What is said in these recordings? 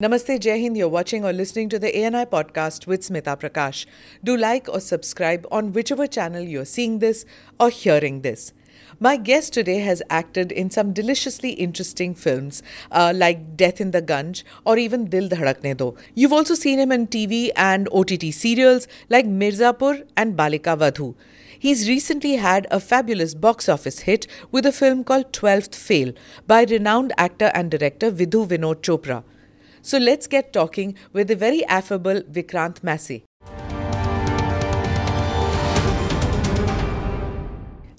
Namaste, Jai Hind. You're watching or listening to the ANI podcast with Smita Prakash. Do like or subscribe on whichever channel you're seeing this or hearing this. My guest today has acted in some deliciously interesting films uh, like Death in the Gunj or even Dil Dhadakne Do. You've also seen him in TV and OTT serials like Mirzapur and Balika Vadhu. He's recently had a fabulous box office hit with a film called 12th Fail by renowned actor and director Vidhu Vinod Chopra. So let's get talking with the very affable Vikrant Massey.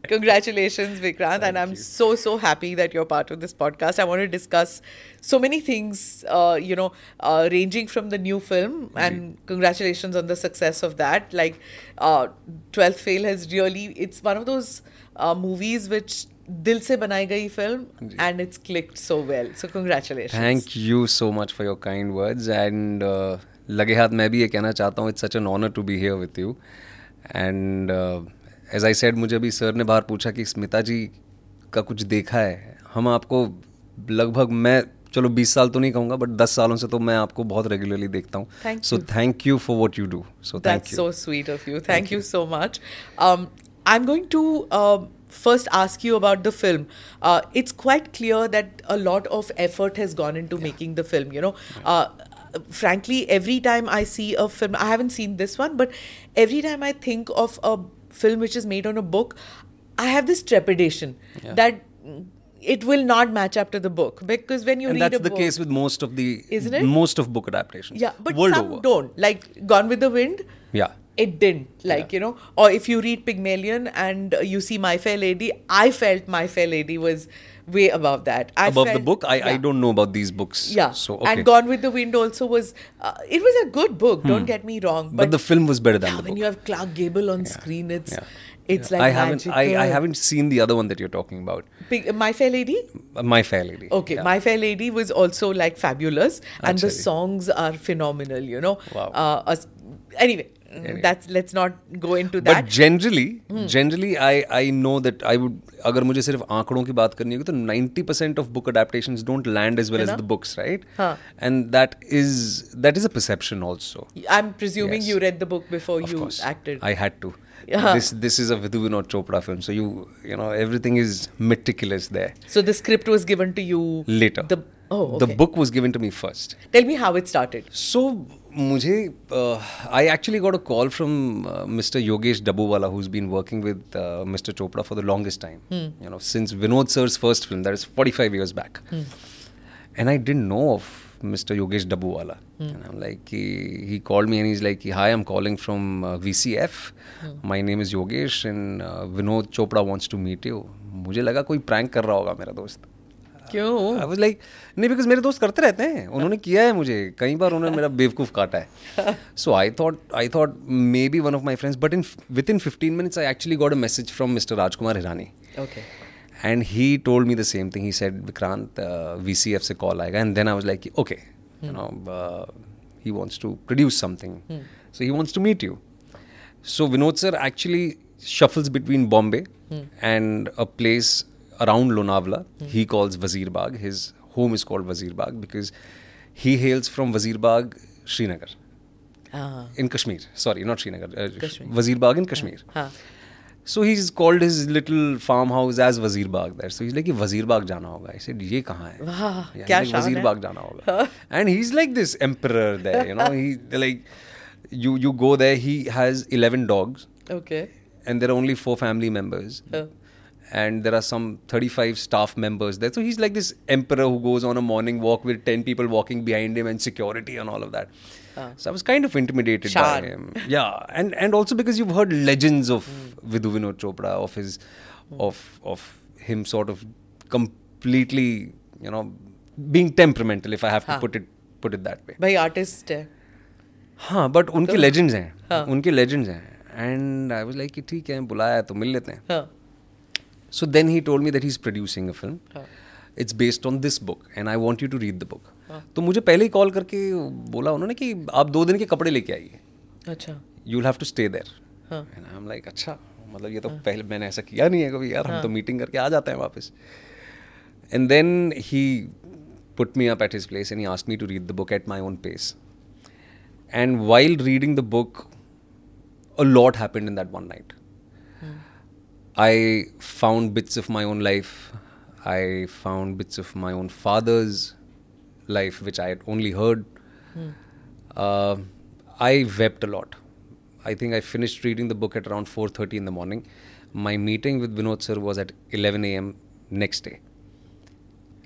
Congratulations, Vikrant, and I'm so so happy that you're part of this podcast. I want to discuss so many things, uh, you know, uh, ranging from the new film, and congratulations on the success of that. Like, uh, Twelfth Fail has really, it's one of those uh, movies which दिल से बनाई गई film and it's clicked so well so congratulations thank you so much for your kind words and लगे हाथ मैं भी ये कहना चाहता हूँ it's such an honour to be here with you and as I said मुझे अभी सर ने बाहर पूछा कि स्मिता जी का कुछ देखा है। हम आपको लगभग मैं चलो 20 साल तो नहीं कहूँगा बट 10 सालों से तो मैं आपको बहुत रेगुलरली देखता हूँ। So thank you for what you do so thank you so sweet of you thank you so much I am going to first ask you about the film. Uh, it's quite clear that a lot of effort has gone into yeah. making the film. You know, uh, frankly, every time I see a film, I haven't seen this one, but every time I think of a film which is made on a book, I have this trepidation yeah. that it will not match up to the book because when you read. and read that's the book, case with most of the isn't it most of book adaptations yeah but World some over. don't like gone with the wind yeah it didn't like yeah. you know or if you read pygmalion and you see my fair lady i felt my fair lady was way above that I above felt, the book I, yeah. I don't know about these books yeah so okay. and gone with the wind also was uh, it was a good book hmm. don't get me wrong but, but, the film was better than yeah, the when book you have clark gable on screen it's it's like I haven't I, I, haven't seen the other one that you're talking about. My Fair Lady. Uh, My Fair Lady. Okay, yeah. My Fair Lady was also like fabulous, and the songs are phenomenal. You know. Wow. Uh, anyway, anyway. that's let's not go into that. But generally, hmm. generally, I I know that I would अगर मुझे सिर्फ आंकड़ों की बात करनी होगी तो 90% of book adaptations don't land as well as the books, right? Huh. And that is that is a perception also. I'm presuming yes. you read the book before of you course. acted. I had to. Yeah. This this is a Vidhu Vinod Chopra film, so you you know everything is meticulous there. So the script was given to you later. The oh okay. the book was given to me first. Tell me how it started. So मुझे I actually got a call from mister Yogesh Dabuwala who is been working with mister Chopra for the longest time you know since Vinod sir's first film that is forty five years back and I didn't know of mister Yogesh Dabuwala like he call me and is like hi I am calling from V C F my name is Yogesh and Vinod Chopra wants to meet you मुझे लगा कोई prank कर रहा होगा मेरा दोस्त. क्यों? I was like नहीं बिकॉज़ मेरे दोस्त करते रहते हैं। उन्होंने किया है मुझे। कई बार उन्होंने मेरा बेवकूफ़ काटा है। So I thought I thought maybe one of my friends but in within fifteen minutes I actually got a message from mister Rajkumar Hirani okay and he told me the same thing he said Vikrant V C F से call आएगा and then I was like okay you know he wants to produce something so he wants to meet you so Vinod sir actually shuffles between Bombay and a place around Lonavla. Mm. He calls Wazir Bagh. His home is called Wazir Bagh because he hails from Wazir Bagh, Srinagar. Uh-huh. In Kashmir. Sorry, not Srinagar. Uh, Kashmir. Wazir Bagh in Kashmir. Uh-huh. So he's called his little farmhouse as Wazir Bagh there. So he's like, Wazir Bagh jana hoga. I said, ye kahan hai? Wow, yeah, kya like, Wazir Bagh jana hoga. and he's like this emperor there, you know. He like, you you go there. He has eleven dogs. Okay. And there are only four family members and there are some 35 staff members there. So he's like this emperor who goes on a morning walk with 10 people walking behind him and security and all of that. Uh, so I was kind of intimidated by him. Yeah, and and also because you've heard legends of mm. Vidhu Vinod Chopra, of his, mm. of of him sort of completely, you know, being temperamental. If I have to put it put it that way. भाई artist है. हाँ, but उनके legends हैं. हाँ. उनके legends हैं. And I was like कि ठीक है बुलाया है तो मिल लेते हैं. हाँ. So then he told me that he's producing a film. It's based on this book and I want you to read the book. तो मुझे पहले ही कॉल करके बोला उन्होंने कि आप दो दिन के कपड़े लेके आइए अच्छा you will have to stay there and I am like अच्छा मतलब ये तो पहले मैंने ऐसा किया नहीं है कभी यार हम तो मीटिंग करके आ जाते हैं वापस and then he put me up at his place and he asked me to read the book at my own pace. And while reading the book, a lot happened in that one night. I found bits of my own life. I found bits of my own father's life, which I had only heard. Uh, I wept a lot. I think I finished reading the book at around 4:30 in the morning. My meeting with Vinod sir was at 11 a.m. next day.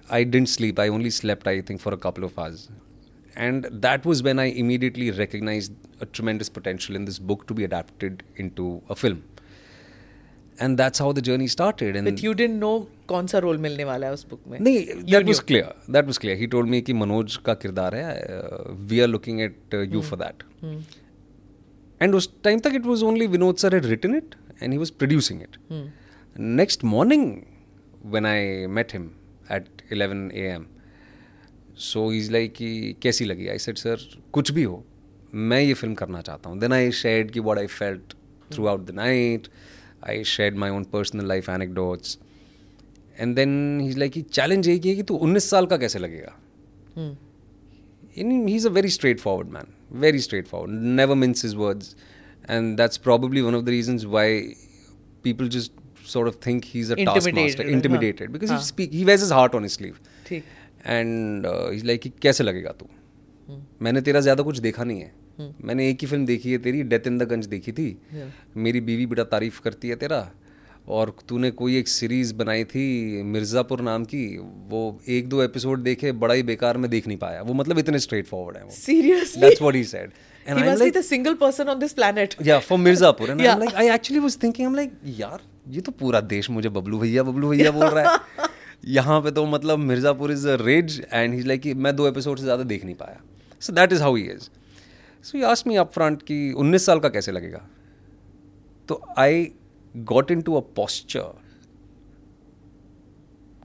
I didn't sleep. I only slept, I think, for a couple of hours. And that was when I immediately recognized a tremendous potential in this book to be adapted into a film. And that's how the journey started and you didn't know कौन सा role मिलने वाला है उस book में? नहीं that was clear that was clear he told me कि मनोज का किरदार है we are looking at you for that and उस टाइम तक it was only Vinod sir had written it and he was producing it next morning when I met him at 11 AM so is like कि कैसी लगी? I said sir कुछ भी हो मैं ये फ़िल्म करना चाहता हूँ. देन आई शेड की what I felt throughout the night I shared my own personal life anecdotes and then he like challenge यही है कि तू उन्नीस साल का कैसे लगेगा? In he is a very straightforward man very straightforward never means his words and that's probably one of the reasons why people just sort of think he's a taskmaster, intimidated, because he speak, he wears his heart on his sleeve. And uh, he's like, कैसे लगेगा तू? मैंने तेरा ज़्यादा कुछ देखा नहीं है। मैंने एक ही फ़िल्म देखी है तेरी डेथ इन द गंज देखी थी। मेरी बीवी बड़ा तारीफ़ करती है तेरा। और तूने कोई एक सीरीज़ बनाई थी मिर्ज़ापुर नाम की वो एक दो एपिसोड देखे बड़ा ही बेकार में देख नहीं पाया। वो मतलब इतने स्ट्रेट फॉरवर्ड है वो। What he said. And he I'm must like, be the single person on this planet. Yeah, for Mirzapur. And Yeah. I'm like, I actually was thinking, I'm यार ये तो पूरा देश मुझे बबलू भैया बबलू भैया बोल रहा है यहाँ पे तो मतलब Mirzapur is a rage and he like मैं दो एपिसोड से ज़्यादा देख नहीं पाया so that is how he is so you ask me upfront कि 19 साल का कैसे लगेगा? तो I got into a posture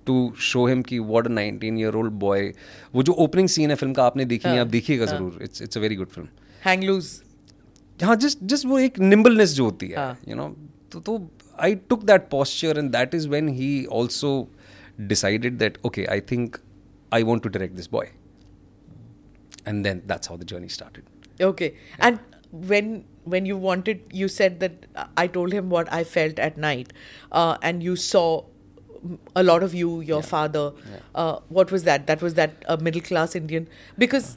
to show him कि what a 19 year old boy वो जो ओपनिंग सीन है फ़िल्म का आपने देखी है आप देखिएगा ज़रूर। It's it's a very good film hang loose. हाँ जस्ट जस्ट वो एक निम्बलनेस जो होती है हाँ. यू नो तो तो I took that posture and that is when he also decided that okay I think I want to direct this boy and then that's how the journey started okay yeah. and when when you wanted you said that i told him what i felt at night uh, and you saw a lot of you your yeah. father yeah. Uh, what was that that was that uh, middle class indian because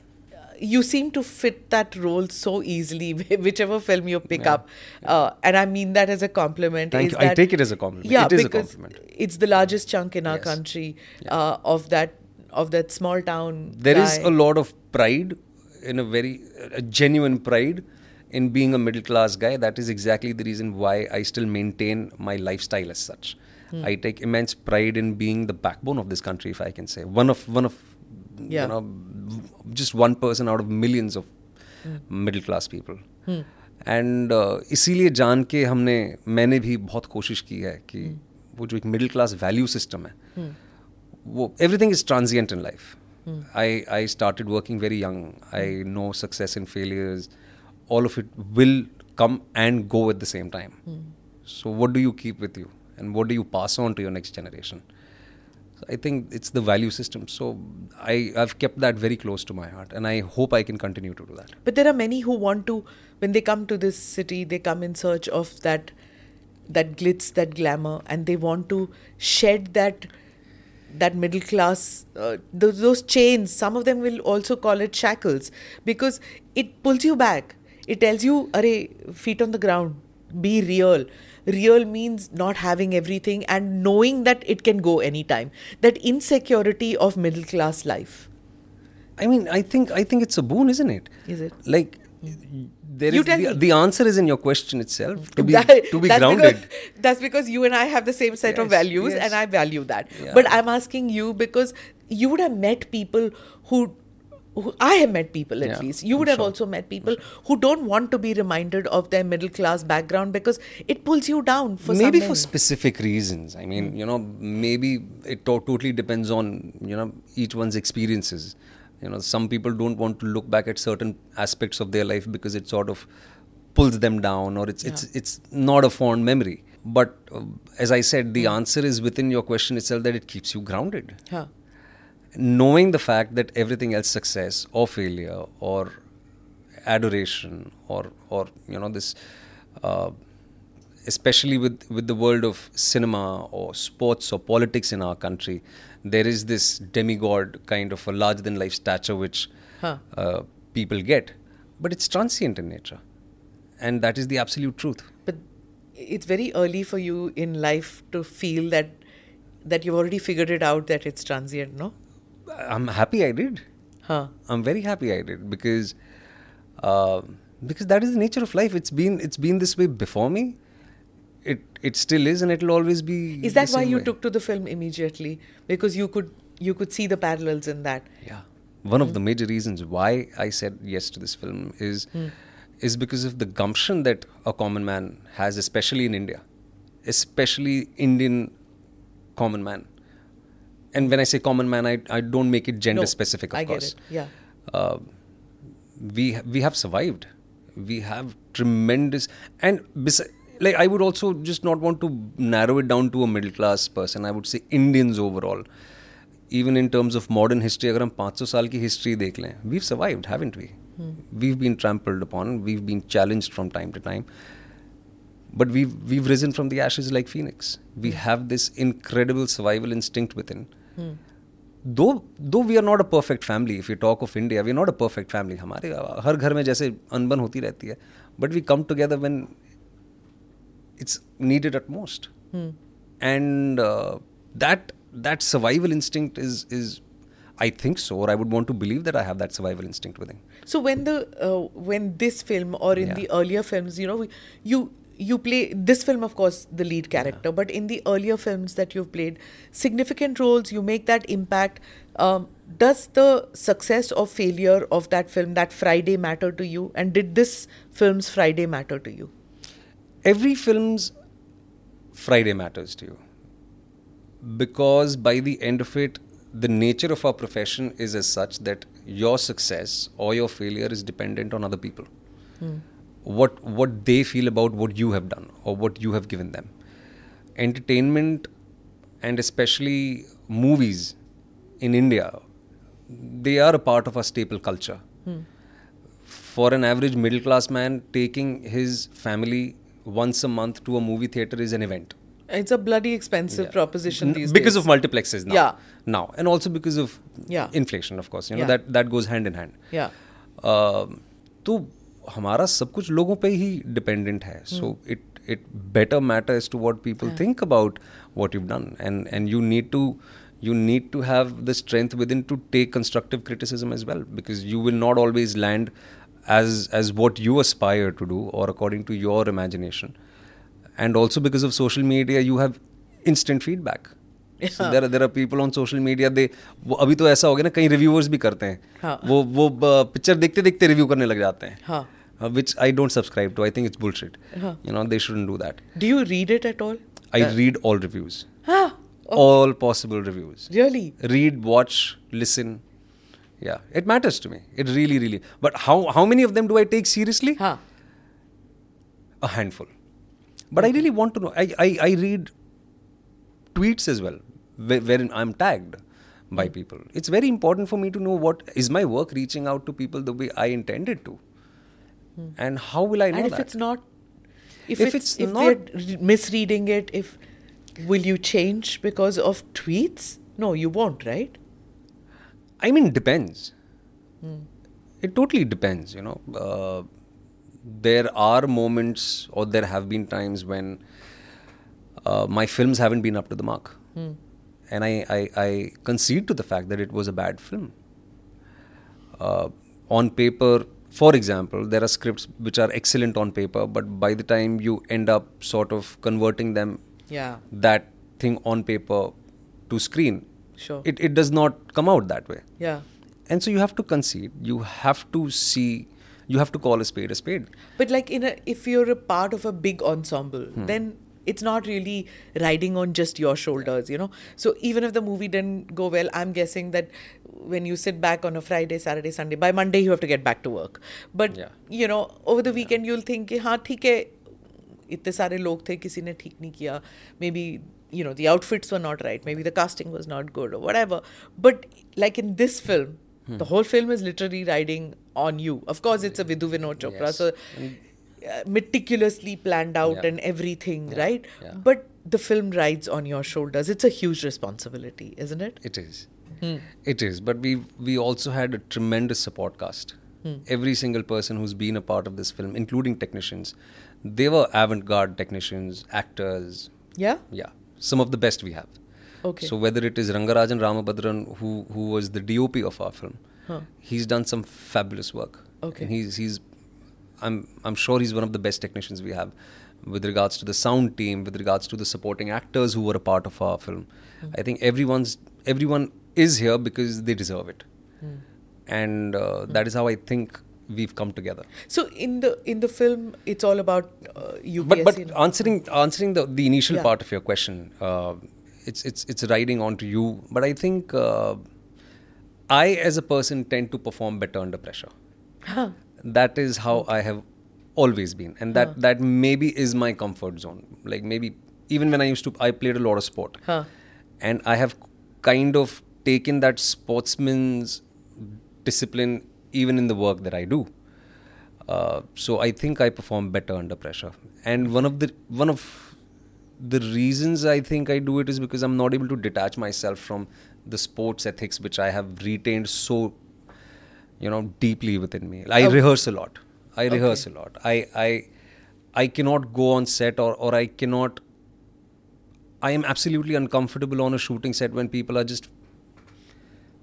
you seem to fit that role so easily whichever film you pick yeah. up uh, and i mean that as a compliment Thank you. That, i take it as a compliment yeah, it is because a compliment it's the largest mm. chunk in our yes. country uh, of that of that small town. There is guy. a lot of pride in a very a genuine pride in being a middle class guy. That is exactly the reason why I still maintain my lifestyle as such. I take immense pride in being the backbone of this country, if I can say. One of one of Yeah. you know just one person out of millions of middle class people. And इसीलिए जान के हमने मैंने भी बहुत कोशिश की है कि वो जो एक मिडिल क्लास वैल्यू सिस्टम है everything is transient in life. I, started working very young. I know success and failures. All of it will come and go at the same time. So, what do you keep with you? And what do you pass on to your next generation? I think it's the value system. So, I, I've kept that very close to my heart. And I hope I can continue to do that. But there are many who want to, when they come to this city, they come in search of that that glitz that glamour and they want to shed that that middle class, uh, those, those chains. Some of them will also call it shackles because it pulls you back. It tells you, "Arey, feet on the ground, be real." Real means not having everything and knowing that it can go anytime. That insecurity of middle class life. I mean, I think I think it's a boon, isn't it? Is it? Like there You is the, the answer is in your question itself. To be That- to be that's grounded. Because, that's because you and I have the same set of values, yes. and I value that. Yeah. But I'm asking you because you would have met people who. I have met people at Yeah, least. You I'm would have sure. also met people who don't want to be reminded of their middle class background because it pulls you down for maybe for specific reasons i mean hmm. you know maybe it to- totally depends on you know each one's experiences you know some people don't want to look back at certain aspects of their life because it sort of pulls them down or it's it's it's not a fond memory. But uh, as i said the answer is within your question itself that it keeps you grounded. Huh. knowing the fact that everything else, success or failure or adoration or or you know this, uh, especially with with the world of cinema or sports or politics in our country, there is this demigod kind of a larger than life stature which Huh. uh, people get, but it's transient in nature, and that is the absolute truth. But it's very early for you in life to feel that that you've already figured it out that it's transient, no? I'm happy I did. Huh. I'm very happy I did because uh, because that is the nature of life. It's been it's been this way before me. It it still is, and it'll always be. Is that why you way. took to the film immediately? Because you could you could see the parallels in that. Yeah, one of the major reasons why I said yes to this film is is because of the gumption that a common man has, especially in India, especially Indian common man. And when I say common man, I I don't make it gender No, specific, of I get course. it. Yeah. uh, we we have survived. We have tremendous and besi- like I would also just not want to narrow it down to a middle class person. I would say Indians overall. Even in terms of modern history, अगर हम 500 साल की history देख लें, we've survived, haven't we? We've been trampled upon, we've been challenged from time to time, but we've we've risen from the ashes like phoenix. We have this incredible survival instinct within. दो दो we are not a perfect family if you talk of India we are not a perfect family हमारे हर घर में जैसे अनबन होती रहती है but we come together it's needed at most hmm. and uh, that that survival instinct is is I think so, or I would want to believe that I have that survival instinct within. So when the uh, when this film or in yeah. the earlier films, you know, you you play this film, of course, the lead character, yeah. but in the earlier films that you've played, significant roles, you make that impact. Um, does the success or failure of that film, that Friday, matter to you? And did this film's Friday matter to you? Every film's Friday matters to you because by the end of it, the nature of our profession is as such that your success or your failure is dependent on other people. Hmm. What what they feel about what you have done or what you have given them. Entertainment and especially movies in India, they are a part of our staple culture. Hmm. For an average middle class man, taking his family once a month to a movie theater is an event. It's a bloody expensive Yeah. proposition N- these because days. of multiplexes now. Yeah. Now and also because of Yeah. inflation, of course. You know Yeah. that that goes hand in hand. Yeah. Um, तो हमारा सब कुछ लोगों पे ही dependent है so it it better matter as to what people think about what you've done and and you need to you need to have the strength within to take constructive criticism as well because you will not always land as as what you aspire to do or according to your imagination and also because of social media you have instant feedback so there are there are people on social media they वो अभी तो ऐसा हो गया ना कई reviewers भी करते हैं हाँ. वो वो पिक्चर देखते देखते रिव्यू करने लग जाते हैं हाँ. विच आई don't subscribe to I think it's bullshit हाँ. You know they shouldn't do that Do you read it at all? I Uh, read all reviews ah, all possible reviews really? read watch listen yeah. It matters to me. It really really. But how how many of them do i take seriously? Huh. a handful. But i really want to know. I i, I read tweets as well where, wherein i'm tagged by hmm. people. It's very important for me to know what is my work reaching out to people the way i intended to? Hmm. And how will i know and if that? it's not, if, If it's, it's if not- they're misreading it, if will you change because of tweets? No, you won't, right? I mean, depends. It totally depends, you know. Uh, there are moments, or there have been times when uh, my films haven't been up to the mark. And I, I, I concede to the fact that it was a bad film. Uh, on paper, for example, there are scripts which are excellent on paper, but by the time you end up sort of converting them, Yeah. that thing on paper to screen, Sure. it, it does not come out that way. yeah. And so you have to concede. You have to see. You have to call a spade a spade. But like in a, if you're a part of a big ensemble, then it's not really riding on just your shoulders, you know. So even if the movie didn't go well, I'm guessing that when you sit back on a Friday, Saturday, Sunday, by Monday you have to get back to work. But Yeah. you know, over the weekend you'll think कि हाँ ठीक है इतने सारे लोग थे किसी ने ठीक नहीं किया maybe you know the outfits were not right maybe the casting was not good or whatever but like in this film Hmm. the whole film is literally riding on you of course it's a vidhu vinod chopra Yes. so uh, meticulously planned out Yeah. and everything Yeah. right Yeah. but the film rides on your shoulders it's a huge responsibility isn't it It is. It is. But we we also had a tremendous support cast. Every single person who's been a part of this film, including technicians, they were avant-garde technicians, actors. yeah Yeah, some of the best we have. okay So whether it is Rangarajan Ramabhadran, who who was the DOP of our film, Huh. he's done some fabulous work. Okay. And he's he's, I'm I'm sure he's one of the best technicians we have, with regards to the sound team, with regards to the supporting actors who were a part of our film. Hmm. I think everyone's everyone is here because they deserve it, Hmm. and uh, that is how I think we've come together. so in the in the film it's all about uh, UPSC But but answering answering the, the initial Yeah. part of your question, uh, it's it's it's riding onto you. But I think uh, I, as a person, tend to perform better under pressure. Huh. That is how I have always been, and that that maybe is my comfort zone. Like maybe even when I used to, I played a lot of sport, Huh. and I have kind of taken that sportsman's discipline even in the work that I do. Uh, so I think I perform better under pressure. And one of the one of the reasons I think I do it is because I'm not able to detach myself from the sports ethics which I have retained so you know deeply within me. I Okay. rehearse a lot. I rehearse a lot. I I I cannot go on set or or I cannot I am absolutely uncomfortable on a shooting set when people are just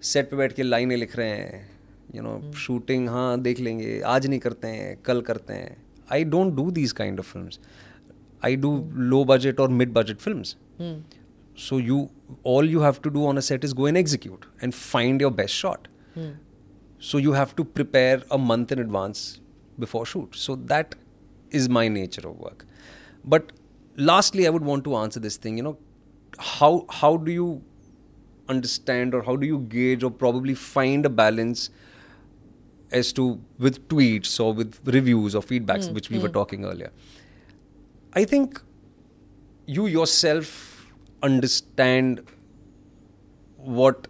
set पे बैठ के लाइनें लिख रहे हैं you no shooting हाँ देख लेंगे आज नहीं करते हैं कल करते हैं। I don't do these kind of film I do low budget और mid budget film so you all you have to do on a set is go and execute and find your best shot so you have to prepare a month in advance before shoot so that is my nature of work but lastly I would want to answer this thing you know how how do you understand और how do you gauge और probably find a balance as to with tweets or with reviews or feedbacks mm. which we mm. were talking earlier i think you yourself understand what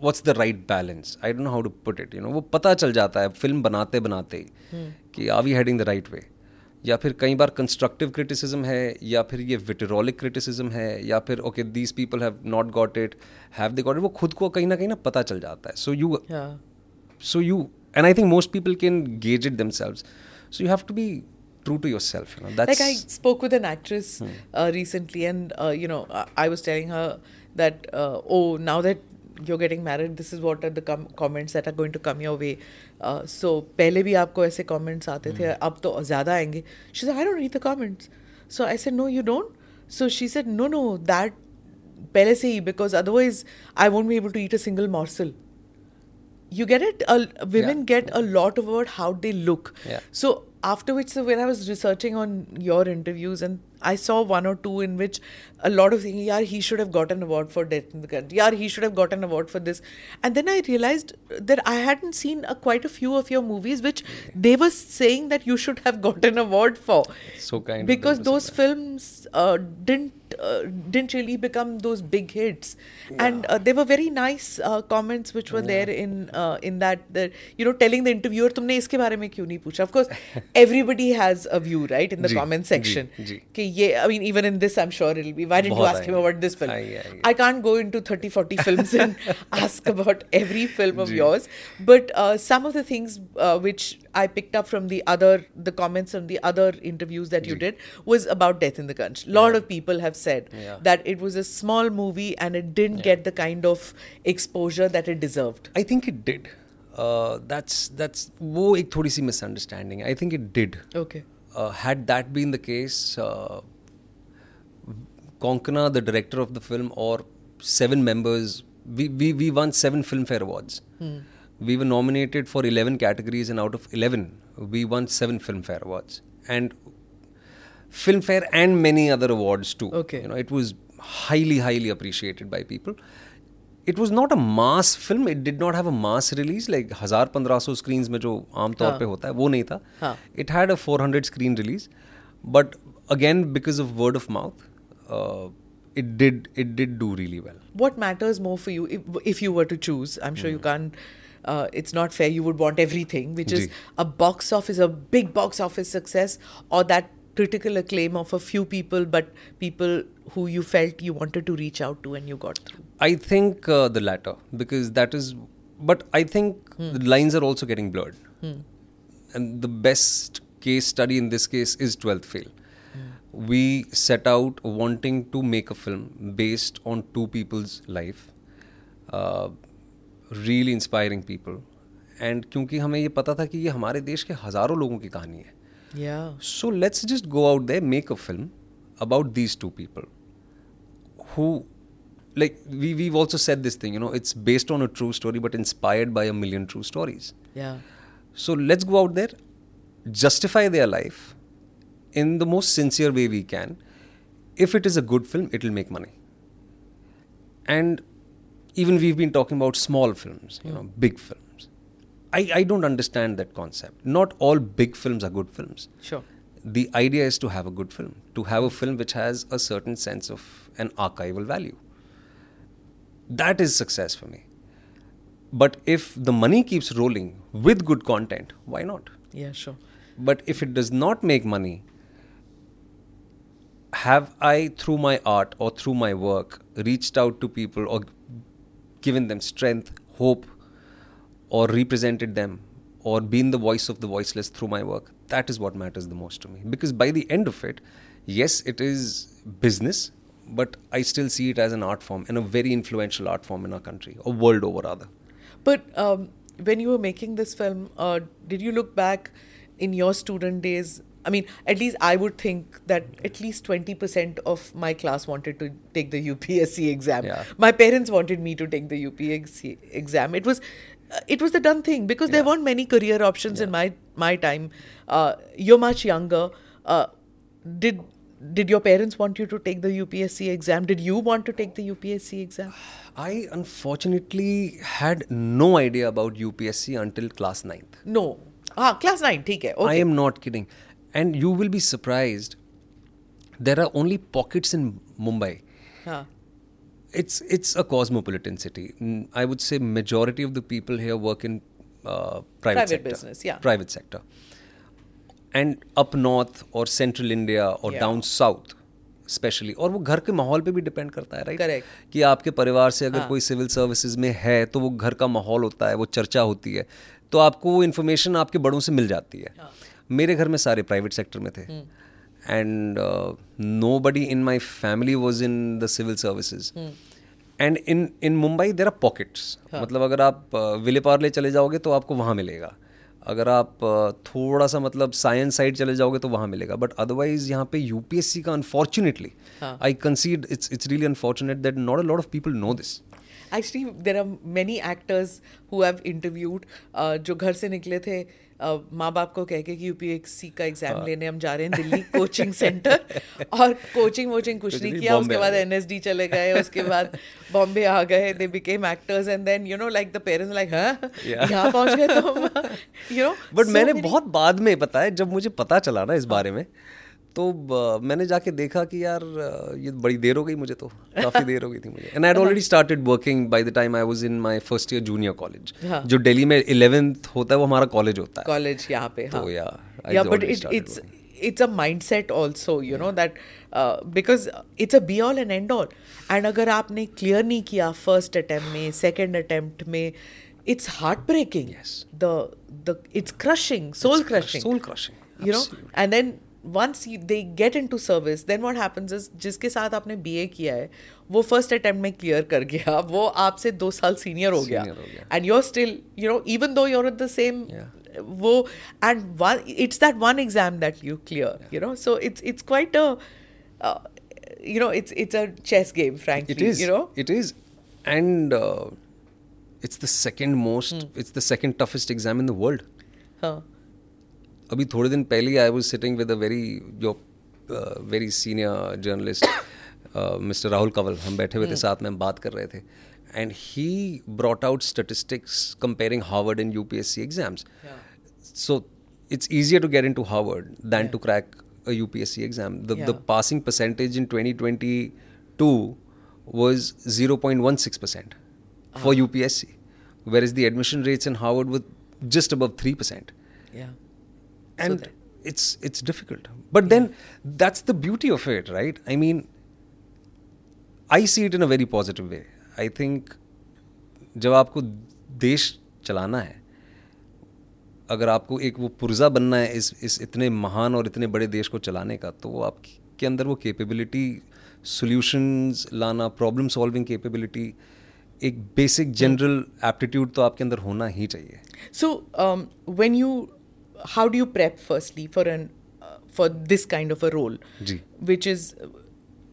what's the right balance i don't know how to put it you know वो पता चल जाता है film बनाते बनाते ही कि are we heading the right way या फिर कई बार कंस्ट्रक्टिव क्रिटिसिज्म है या फिर ये विटेरोलिक क्रिटिसिज्म है या फिर okay these people have not got it have they got it वो खुद को कहीं ना कहीं ना पता चल जाता है so you. so you and i think most people can gauge it themselves. So you have to be true to yourself you know that's like i spoke with an actress hmm. uh, recently and uh, you know i was telling her that uh, oh now that you're getting married this is what are the com- comments that are going to come your way. Uh, so pehle bhi aapko aise comments aate the hmm. ab to zyada aayenge. She said i don't read the comments. So i said no you don't? So she said no no that pehle se hi because otherwise i won't be able to eat a single morsel. You get it? Uh, women Yeah. get a lot about how they look. Yeah. So after which, so when I was researching on your interviews, and I saw one or two in which a lot of thinking, yeah, he should have got an award for Death in the Country. Yeah, he should have got an award for this. And then I realized that I hadn't seen uh, quite a few of your movies which they were saying that you should have got an award for. so kind because those films uh, didn't uh, didn't really become those big hits and uh, there were very nice uh, comments which were there in uh, in that that you know telling the interviewer तुमने इसके बारे में क्यों नहीं पूछा of course everybody has a view right in the ji, comment ji, section जी। कि ये I mean even in this I'm sure it'll be why didn't you बहुत ask him आएंगे। about this film आएंगे, आएंगे। I can't go into 30 40 films and ask about every film of ji. yours but uh, some of the things uh, which I picked up from the other the comments from the other interviews that you did was about Death in the Gunj. A lot yeah. of people have said yeah. that it was a small movie and it didn't yeah. get the kind of exposure that it deserved. I think it did. Uh, that's that's वो एक थोड़ी सी misunderstanding. I think it did. Okay. Uh, had that been the case, uh, Konkona, the director of the film, or seven members, we we we won seven Filmfare awards. Hmm We were nominated for 11 categories, and out of 11, we won seven Filmfare Awards. And Filmfare and many other awards too. Okay. You know, it was highly, highly appreciated by people. It was not a mass film. It did not have a mass release like हजार पंद्रह सौ screens में जो आमतौर हाँ. पे होता है वो नहीं था. हाँ. It had a 400 screen release, but again because of word of mouth, uh, it did it did do really well. What matters more for you if, if you were to choose? I'm sure you can't. uh, it's not fair. You would want everything, which is a box office, a big box office success, or that critical acclaim of a few people, but people who you felt you wanted to reach out to and you got through. I think uh, the latter because that is, but I think the lines are also getting blurred. And the best case study in this case is 12th Fail. We set out wanting to make a film based on two people's life, uh, really inspiring people and क्योंकि हमें ये पता था कि ये हमारे देश के हज़ारों लोगों की कहानी है। So let's just go out the make a film about these two people who like we we also set this thing you know it's based on a true story but inspired by a million true stories so let's go out there justify their life in the most sincere way we can if it is a good film it will make money and even we've been talking about small films, you know, big films. I, I don't understand that concept. Not all big films are good films Sure. the idea is to have a good film, to have a film which has a certain sense of an archival value. That is success for me. But if the money keeps rolling with good content, why not? Yeah, sure. But if it does not make money, have I, through my art or through my work, reached out to people or given them strength, hope, or represented them, or been the voice of the voiceless through my work? That is what matters the most to me. Because by the end of it, yes, it is business, but I still see it as an art form and a very influential art form in our country, or world over rather. But um, when you were making this film, uh, did you look back in your student days? I mean, at least I would think that at least 20% of my class wanted to take the UPSC exam. Yeah. My parents wanted me to take the UPSC exam. It was uh, it was the done thing because yeah. there weren't many career options yeah. in my my time. Uh, you're much younger. Uh, did did your parents want you to take the UPSC exam? Did you want to take the UPSC exam? I unfortunately had no idea about UPSC until class 9th. No. Ah, class 9, okay. I am not kidding. And you will be surprise there are only pockets in Mumbai it's it's a cosmopolitan city I would say majority of the people है work in private sector and up north और central India और down south specially और वो घर के माहौल पे भी डिपेंड करता है राइट right? कि आपके परिवार से अगर हाँ. कोई सिविल सर्विसेज़ में है तो वो घर का माहौल होता है वो चर्चा होती है तो आपको वो इन्फॉर्मेशन आपके बड़ों से मिल जाती है। हाँ. मेरे घर में सारे प्राइवेट सेक्टर में थे। And nobody in my family was in the civil services and in in Mumbai there are pockets मतलब अगर आप विले पार्ले चले जाओगे तो आपको वहाँ मिलेगा. अगर आप uh, थोड़ा सा मतलब साइंस साइड चले जाओगे तो वहाँ मिलेगा. बट अदरवाइज़ यहाँ पे यूपीएससी का unfortunately I consider it's it's really unfortunate that not a lot of people know this there are many actors who have interviewed uh, जो घर से निकले थे uh, माँ बाप को कह के कि यूपीएससी का हाँ। एग्ज़ाम लेने हम जा रहे हैं दिल्ली कोचिंग सेंटर और कोचिंग वोचिंग कुछ नहीं किया उसके बाद एन एनएसडी चले गए उसके बाद बॉम्बे आ गए they became actors and then you know like the parents like हाँ यहाँ पहुँच गए तो यू नो बट मैंने बहुत बाद में पता है जब मुझे पता चला ना इस बारे में तो मैंने जाके देखा कि यार ये बड़ी देर हो गई मुझे तो। काफ़ी देर हो गई थी मुझे। And I already started working by the time I was in my first year junior college जो दिल्ली में इलेवेंथ होता है वो हमारा कॉलेज होता है। कॉलेज यहाँ पे तो या but it's it's a mind set also you know that because it's a be all and end all and अगर आपने क्लियर नहीं किया फ़र्स्ट अटैम्प्ट में सेकेंड अटैम्प्ट में it's heart breaking it's crushing soul crushing soul crushing you know and then and then once you, they get into service then what happens is जिसके साथ आपने BA किया है वो फर्स्ट अटेम्प्ट में clear कर गया वो आपसे दो साल सीनियर हो गया Senior हो गया। And you're still you know even though you're at the same Yeah. wo and one it's that one exam that you clear you know so it's it's quite a uh, you know it's it's a chess game frankly it is you know it is and uh, it's the second most Hmm. it's the second toughest exam in the world huh. अभी थोड़े दिन पहले I was sitting with a very जो very senior journalist mister Rahul Kanwal हम बैठे हुए थे hmm. साथ में हम बात कर रहे थे। And he brought out statistics comparing Harvard and U P S C exams so it's easier to get into Harvard than to crack a U P S C exam the passing percentage in twenty twenty two was zero point one six percent for U P S C whereas the admission rates in Harvard with just above three percent And that- it's it's difficult. But then that's the beauty of it, right? I mean, I see it in a very positive way. I think जब आपको देश चलाना है अगर आपको एक वो पुर्जा बनना है इस इस इतने महान और इतने बड़े देश को चलाने का तो वो आपके अंदर वो कैपेबिलिटी सॉल्यूशंस लाना प्रॉब्लम सॉल्विंग कैपेबिलिटी एक बेसिक जनरल एप्टीट्यूड तो आपके अंदर होना ही चाहिए so when you, how do you prep firstly for an uh, for this kind of a role? Which is uh,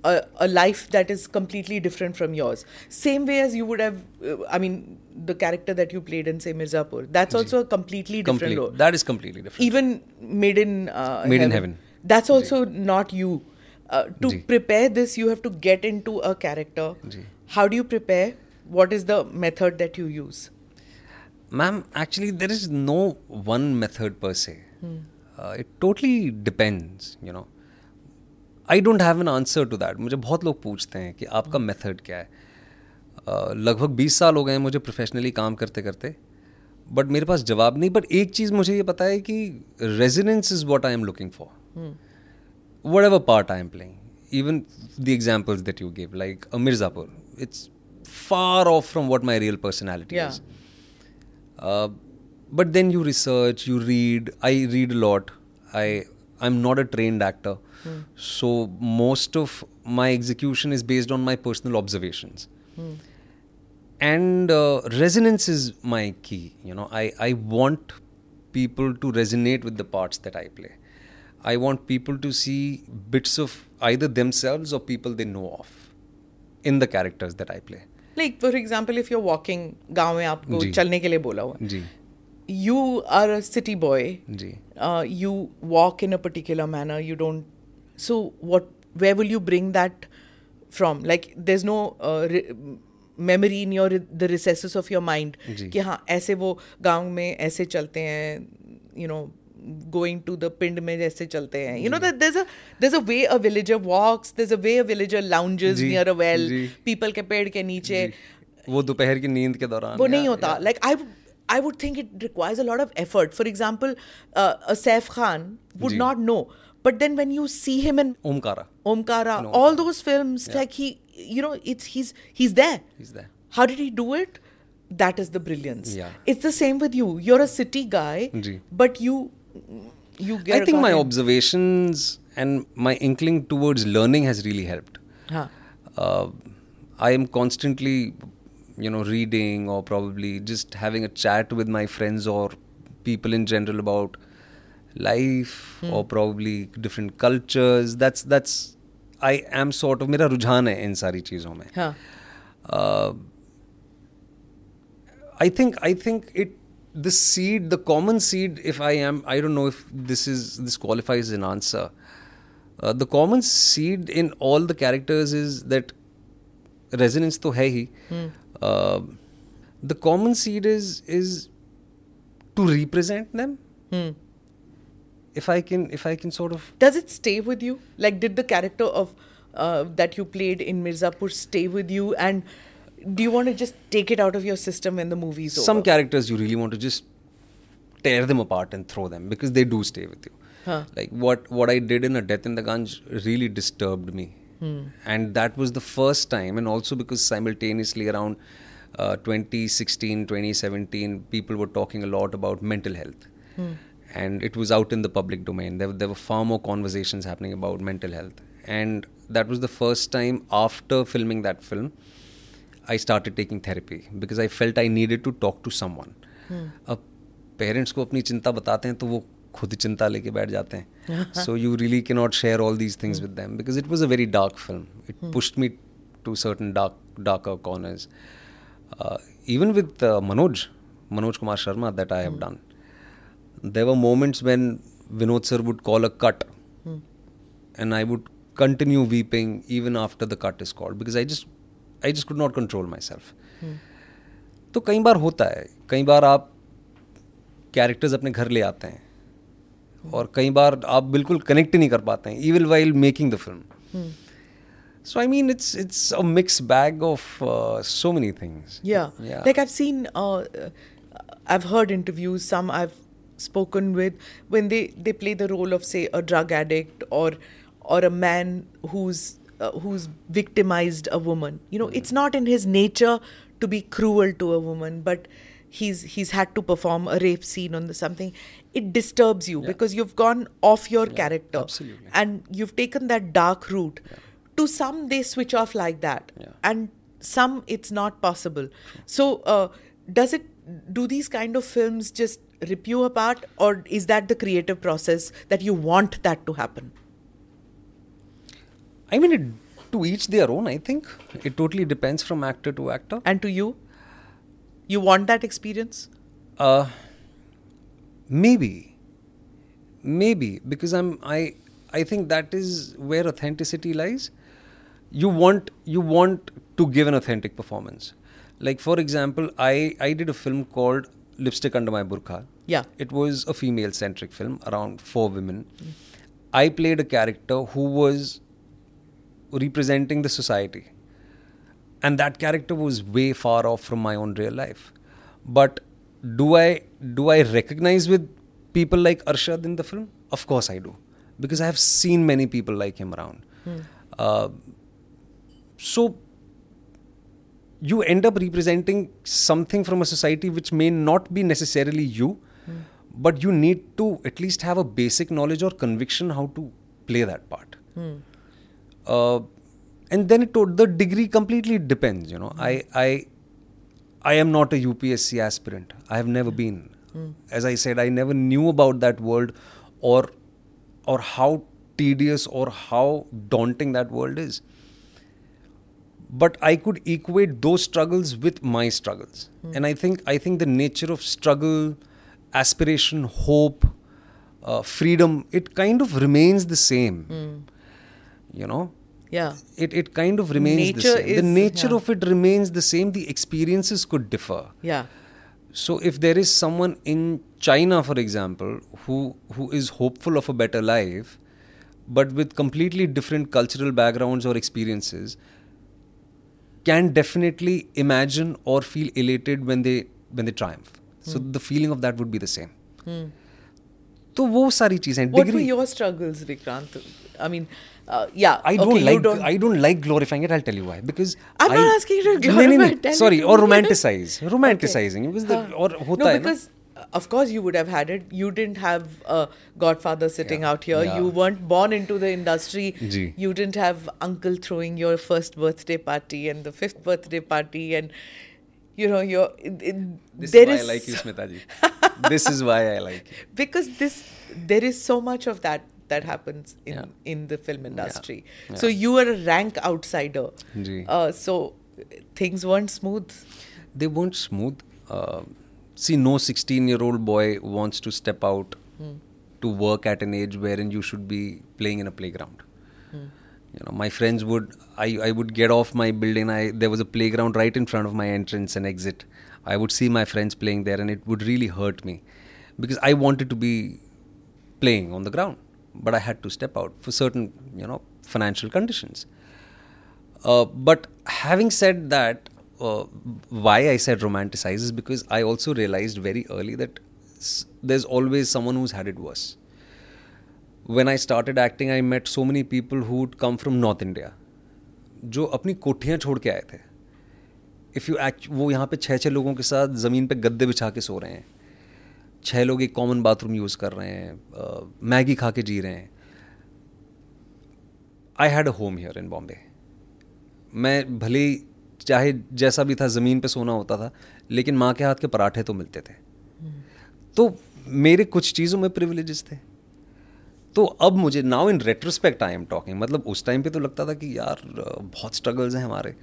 a, a, life that is completely different from yours. Same way as you would have uh, i mean the character that you played in say mirzapur that's also a completely different Complete. role. That is completely different. Even made in uh, made heaven, in heaven. that's also not you. Uh, to prepare this you have to get into a character. How do you prepare? What is the method that you use? Ma'am actually there is no one method per se it totally depends you know I don't have an answer to that मुझे बहुत लोग पूछते हैं कि आपका hmm. Method क्या है। uh, लगभग बीस साल हो गए हैं मुझे प्रोफेशनली काम करते करते बट मेरे पास जवाब नहीं। बट एक चीज़ मुझे ये पता है कि residence is what I am looking for whatever part I am playing even the examples that you give like Mirzapur it's far off from what my real personality is Uh, but then you research, you read. I read a lot. I I'm not a trained actor, so most of my execution is based on my personal observations. And uh, resonance is my key. You know, I I want people to resonate with the parts that I play. I want people to see bits of either themselves or people they know of in the characters that I play. Like for example if you're walking गाँव में आपको चलने के लिए बोला हुआ you are a city boy you walk in a particular manner you don't so what way will you bring that from like there is no memory in your the recess of your mind कि हाँ ऐसे वो गाँव में ऐसे चलते हैं you know going to the पिंड में जैसे चलते हैं you know that there's a there's a way a villager walks there's a way a villager lounges जी, near a well जी. people के पेड़ के नीचे वो दोपहर की नींद के दौरान वो नहीं होता या- like I would think it requires a lot of effort. For example, uh, a Saif Khan would ji. not know, but then when you see him in Omkara Omkara, No. all those films, yeah. like he, you know, it's he's he's there. He's there. How did he do it? That is the brilliance. Yeah. It's the same with you. You're a city guy, ji. but you you get. I think my got in- observations and my inkling towards learning has really helped. हाँ. uh, I am constantly, you know, reading or probably just having a chat with my friends or people in general about life or probably different cultures. That's that's I am sort of मेरा रुझान है इन सारी चीज़ों में. हाँ. Uh, I think I think it the seed, the common seed, if I am, I don't know if this is this qualifies as an answer. Uh, the common seed in all the characters is that resonance to hai hi. Hmm. Uh, the common seed is is to represent them. Hmm. If I can, if I can sort of. Does it stay with you? Like, did the character of uh, that you played in Mirzapur stay with you and? Do you want to just take it out of your system when the movie's over? some characters you really want to just tear them apart and throw them because they do stay with you. Huh. Like what what I did in a Death in the Gunj really disturbed me, and that was the first time, and also because simultaneously around uh, 2016, 2017, people were talking a lot about mental health, and it was out in the public domain. There, there were far more conversations happening about mental health, and that was the first time after filming that film. I started taking therapy because I felt I needed to talk to someone. अब parents को अपनी चिंता बताते हैं तो वो खुद चिंता लेके बैठ जाते हैं so you really can not share all these things with them because it was a very dark film it pushed me to certain dark darker corners even with Manoj Manoj Kumar Sharma that I have done there were moments when Vinod sir would call a cut, and I would continue weeping even after the cut is called because I just I just could not control my self तो कई बार होता है कई बार आप characters अपने घर ले आते हैं और कई बार आप बिल्कुल कनेक्ट नहीं कर पाते हैं even while making the film so I mean it's it's a mixed bag of so many things या like I seen I have heard interviews some I have spoken with when they they play the role of say a drug addict और और a man who uh, who's victimized a woman. You know, it's not in his nature to be cruel to a woman, but he's he's had to perform a rape scene on the something. It disturbs you Yeah. because you've gone off your character, absolutely. and you've taken that dark route. To some, they switch off like that, Yeah. and some it's not possible. So, uh, does it? Do these kind of films just rip you apart, or is that the creative process that you want that to happen? I mean, it, to each their own. I think it totally depends from actor to actor. And to you, you want that experience? Uh, maybe, maybe because I'm I I think that is where authenticity lies. You want you want to give an authentic performance. Like for example, I I did a film called Lipstick Under My Burqa. Yeah. It was a female centric film around four women. I played a character who was representing the society. And that character was way far off from my own real life. But do i do i recognize with people like arshad in the film? Of course i do. Because i have seen many people like him around. Hmm. Uh, so you end up representing something from a society which may not be necessarily you hmm. but you need to at least have a basic knowledge or conviction how to play that part hmm. Uh, and then it the degree completely depends you know. I i i am not a upsc aspirant. I have never been. As i said i never knew about that world or or how tedious or how daunting that world is. But i could equate those struggles with my struggles. And i think i think the nature of struggle aspiration hope uh, freedom it kind of remains the same you know Yeah. it, it kind of remains Nature the same. the nature yeah. of it remains the same. The experiences could differ. Yeah. So if there is someone in China, for example, who who is hopeful of a better life, but with completely different cultural backgrounds or experiences, can definitely imagine or feel elated when they when they triumph. So Hmm. the feeling of that would be the same. तो वो सारी चीज़ें degree- your struggles, Vikrant? I mean, uh, yeah. I don't okay, like don't- I don't like glorifying it. I'll tell you why. Because I'm I, not asking you to glorify it, नहीं, tell Sorry, or romanticize, romanticizing Okay. because the. और होता no, है ना. because uh, of course you would have had it. You didn't have a godfather sitting Yeah, out here. yeah. You weren't born into the industry. Ji. You didn't have uncle throwing your first birthday party and the fifth birthday party and you know your it, it, This there is why is I like you, Smita ji. this is why I like it. because this there is so much of that that happens in Yeah. in the film industry. Yeah. So you were a rank outsider. Uh, so things weren't smooth. They weren't smooth. Uh, see, no 16-year-old boy wants to step out to work at an age wherein you should be playing in a playground. You know, my friends would I, I would get off my building. I there was a playground right in front of my entrance and exit. I would see my friends playing there, and it would really hurt me because I wanted to be playing on the ground, but I had to step out for certain you know financial conditions. Uh, but having said that, uh, why I said romanticize is because I also realized very early that s- there's always someone who's had it worse. When I started acting, I met so many people who'd come from North India, जो अपनी कोठियाँ छोड़ के आए थे if you act वो यहाँ पे छः छः लोगों के साथ ज़मीन पे गद्दे बिछा के सो रहे हैं। छः लोग एक कॉमन बाथरूम यूज़ कर रहे हैं मैगी खा के जी रहे हैं। I had a home here in Bombay मैं भले चाहे जैसा भी था, ज़मीन पे सोना होता था, लेकिन माँ के हाथ के पराठे तो मिलते थे। तो मेरे कुछ चीज़ों में प्रिविलेजेस थे। तो अब मुझे now in retrospect I am talking मतलब उस टाइम पे तो लगता था कि यार बहुत स्ट्रगल्स हैं हमारे।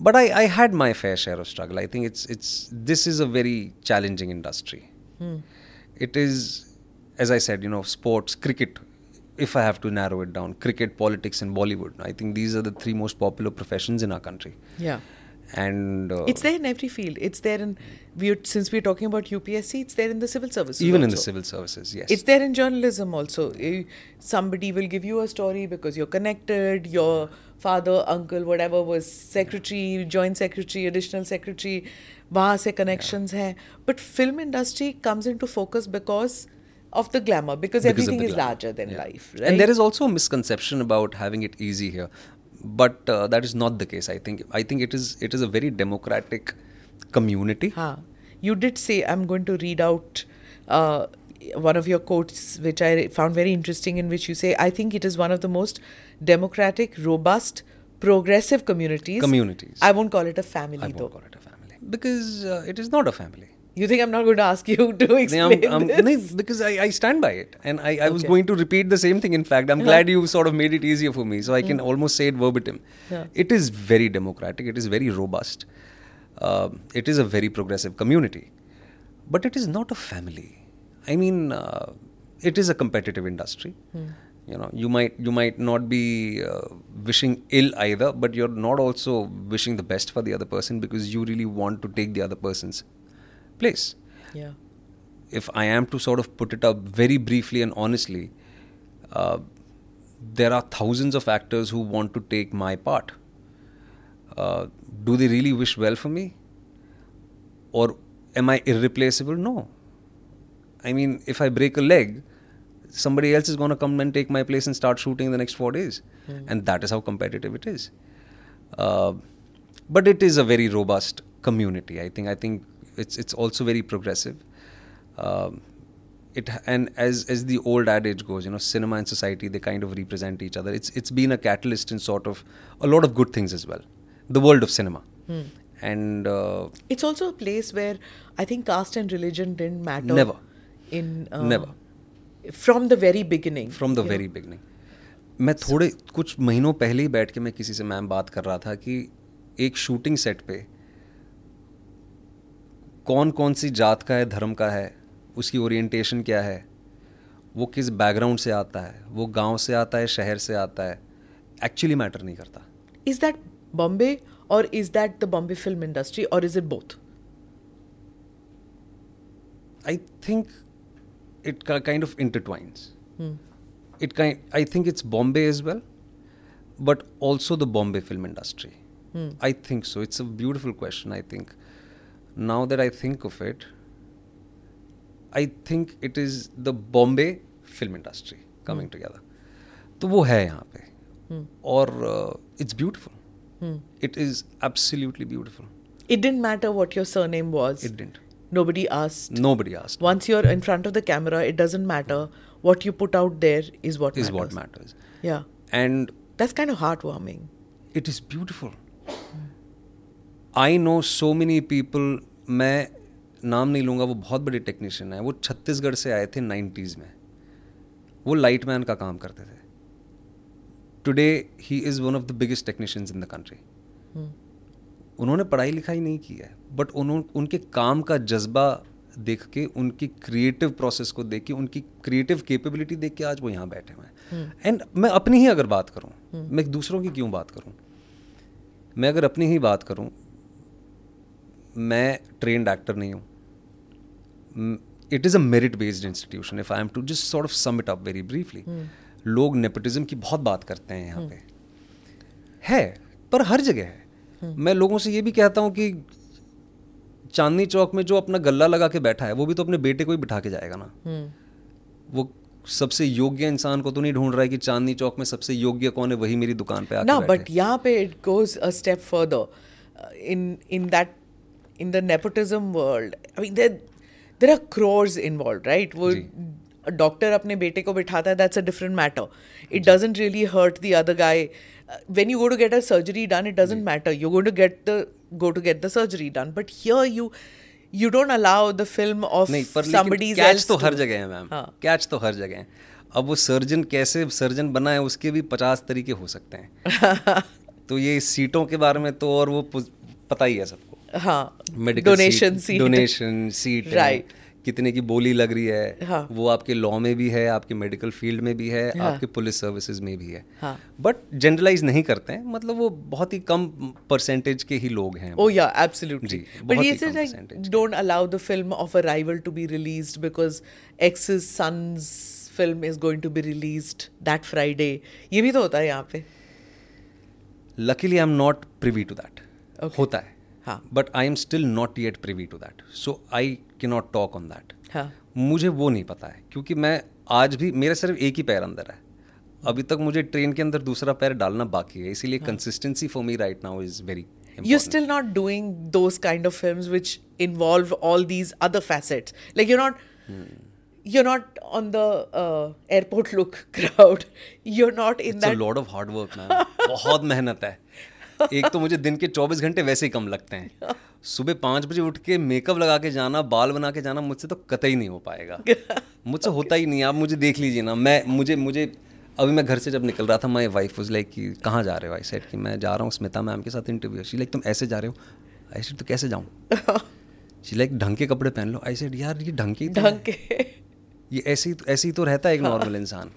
but I, I had my fair share of struggle. I think it's it's this is a very challenging industry. Hmm. It is, as I said, you know, sports, cricket. If I have to narrow it down, cricket, politics, and Bollywood. I think these are the three most popular professions in our country. Yeah and uh, it's there in every field it's there in we since we're talking about upsc it's there in the civil services even also. in the civil services yes it's there in journalism also eh, somebody will give you a story because you're connected you're father, uncle, whatever was secretary, joint secretary, additional secretary. वहाँ से connections हैं. But film industry comes into focus because of the glamour, because, because everything the is glamour. larger than Yeah. life. Right? And there is also a misconception about having it easy here, but uh, that is not the case. I think I think it is it is a very democratic community. Huh. You did say, I'm going to read out uh, one of your quotes, which I found very interesting, in which you say, I think it is one of the most democratic, robust, progressive communities. Communities. I won't call it a family, I won't call it a family because uh, it is not a family. You think I'm not going to ask you to explain I'm- I'm- this? no, because I, I stand by it, and I, I was Okay. going to repeat the same thing. In fact, I'm glad you sort of made it easier for me, so I can almost say it verbatim. Yeah. It is very democratic. It is very robust. Um it is a very progressive community, but it is not a family. I mean, uh, it is a competitive industry. You know, you might you might not be uh, wishing ill either, but you're not also wishing the best for the other person because you really want to take the other person's place Yeah. if I am to sort of put it up very briefly and honestly, uh, there are thousands of actors who want to take my part. Uh, do they really wish well for me? Or am I irreplaceable? No. I mean, if I break a leg, somebody else is going to come and take my place and start shooting in the next four days. And that is how competitive it is. Uh, but it is a very robust community. I think. I think it's it's also very progressive. Um, it and as as the old adage goes, you know, cinema and society they kind of represent each other. It's it's been a catalyst in sort of a lot of good things as well. The world of cinema, and uh, It's also a place where I think caste and religion didn't matter. Never. In uh, Never. From the very beginning. know. Very beginning मैं थोड़े कुछ महीनों पहले ही बैठ के मैं किसी से मैम बात कर रहा था कि एक शूटिंग सेट पे कौन कौन सी जात का है धर्म का है उसकी ओरिएंटेशन क्या है वो किस बैकग्राउंड से आता है वो गाँव से आता है शहर से आता है एक्चुअली मैटर नहीं करता इज़ दैट बॉम्बे और is that the Bombay film industry और is it both I think it ki- kind of intertwines. It kind, I think it's Bombay as well, but also the Bombay film industry. I think so. It's a beautiful question. I think now that I think of it, I think it is the Bombay film industry coming together. तो वो है यहाँ पे और it's beautiful it is absolutely beautiful It didn't matter what your surname was. It didn't Nobody asked. nobody asked Once you're in front of the camera, it doesn't matter. What you put out there is what is matters. what matters Yeah. and That's kind of heartwarming. it is beautiful. I know so many people मैं नाम नहीं लूँगा वो बहुत बड़े technician है वो छत्तीसगढ़ से आए थे 90s में वो लाइट मैन का काम करते थे today he is one of the biggest technicians in the country उन्होंने पढ़ाई लिखाई नहीं की है बट उन्होंने उनके काम का जज्बा देख के उनकी क्रिएटिव प्रोसेस को देख के उनकी क्रिएटिव कैपेबिलिटी देख के आज वो यहाँ बैठे हुए हैं। एंड मैं अपनी ही अगर बात करूँ मैं दूसरों की क्यों बात करूँ? मैं अगर अपनी ही बात करूँ मैं ट्रेंड एक्टर नहीं हूँ। It is a merit based institution if I am to just sort of sum it up very briefly लोग नेपोटिज्म की बहुत बात करते हैं यहाँ पे। है पर हर जगह है। मैं लोगों से ये भी कहता हूँ कि चांदनी चौक में जो अपना गला लगा के बैठा है वो भी तो अपने बेटे को ही बिठा के जाएगा ना। वो सबसे योग्य इंसान को तो नहीं ढूंढ रहा है कि चांदनी चौक में सबसे योग्य कौन है वही मेरी दुकान पे ना बट यहाँ पे it goes a step further in in that in the nepotism world I mean there are crores involved right वो डॉक्टर अपने बेटे को बिठाता है that's a different matter it doesn't really hurt the other guy Uh, when you go to get a surgery done, it doesn't matter. You're going to get the go to get the surgery done. But here you you don't allow the film of somebody's catch else तो to- हर जगह है ma'am हाँ. Catch तो हर जगह है अब वो सर्जन कैसे सर्जन बना है उसके भी पचास तरीके हो सकते हैं तो ये सीटों के बारे में तो और वो पता ही है सबको हाँ medical donation seat. Donation seat Right. कितने की बोली लग रही है हाँ. वो आपके लॉ में भी है आपके मेडिकल फ़ील्ड में भी है हाँ. आपके पुलिस सर्विसेज़ में भी है बट हाँ. बट जनरलाइज नहीं करते हैं मतलब वो बहुत ही कम परसेंटेज के ही लोग हैं Oh yeah, absolutely. Ji, but बहुत he he said come like percentage. don't allow the film of a rival to be released because X's son's film is going to be released that Friday. ये भी तो होता है यहाँ पे. Luckily I am not privy to that होता है हाँ. But I am still not yet privy to that so I can not talk on that हाँ. मुझे वो नहीं पता है क्योंकि मैं आज भी मेरा सिर्फ़ एक ही पैर अंदर है अभी तक मुझे ट्रेन के अंदर दूसरा पैर डालना बाकी है इसीलिए consistency for me right now is very You're still not doing those kind of films which involve all these other facets. Like you're not, hmm. you're not on the uh, airport look crowd. You're not in a that. Lot of hard work ma'am बहुत मेहनत है एक तो मुझे दिन के 24 घंटे वैसे ही कम लगते हैं। सुबह पाँच बजे उठ के मेकअप लगा के जाना बाल बना के जाना मुझसे तो कतई नहीं हो पाएगा। मुझसे होता ही नहीं आप मुझे देख लीजिए ना। मैं मुझे मुझे अभी मैं घर से जब निकल रहा था माई वाइफ वाज लाइक कि कहाँ जा रहे हो? आई सेट कि मैं जा रहा हूँ स्मिता मैम के साथ इंटरव्यू शी लाइक तुम ऐसे जा रहे हो? आई सेट तो कैसे जाऊँ? शी लाइक ढंग के कपड़े पहन लो। आई सेड यार ये ढंग के तो ढंग के। ये ऐसे ही तो ऐसे ही तो रहता है एक नॉर्मल इंसान।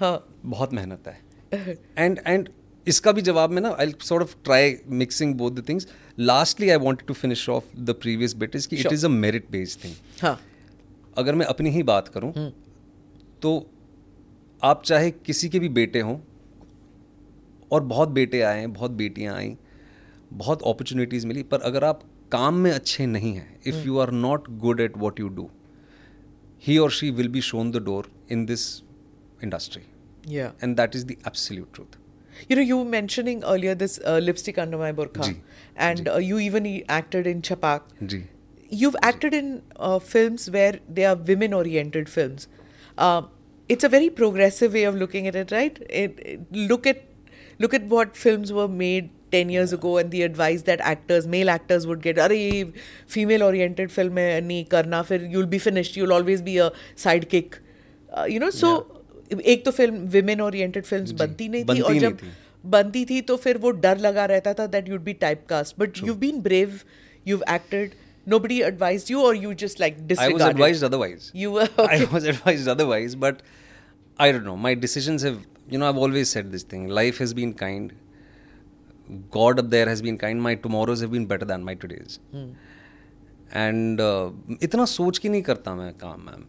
हाँ। बहुत मेहनत है। एंड एंड इसका भी जवाब में ना I sort of try mixing both the things lastly I want to finish off the previous bit is कि it is a merit based thing हाँ। अगर मैं अपनी ही बात करूँ तो आप चाहे किसी के भी बेटे हों और बहुत बेटे आए हैं बहुत बेटियाँ आई बहुत अपॉर्चुनिटीज़ मिली पर अगर आप काम में अच्छे नहीं हैं if you are not good at what you do he और she will be shown the door in this industry and that is the absolute truth. you know, you were mentioning earlier this uh, lipstick under my burqa, Ji. and Ji. Uh, you even acted in Chhapaak. Ji. You've acted in uh, films where they are women-oriented films. Uh, it's a very progressive way of looking at it, right? It, it, look at look at what films were made 10 years yeah. ago and the advice that actors male actors would get are female oriented film nahi karna fir you'll be finished you'll always be a sidekick uh, you know so yeah. एक तो film women oriented films बनती नहीं थी और जब बनती थी तो फिर वो डर लगा रहता था that you'd be typecast but you been brave you acted nobody advised you or you just like disregarded? I was advised otherwise. you were Okay. I was advised otherwise, but I don't know. My decisions have, you know, I've always said this thing. Life has been kind. God up there has been kind. My tomorrows have been better than my todays. Hmm. And uh, इतना सोच के नहीं करता मैं काम ma'am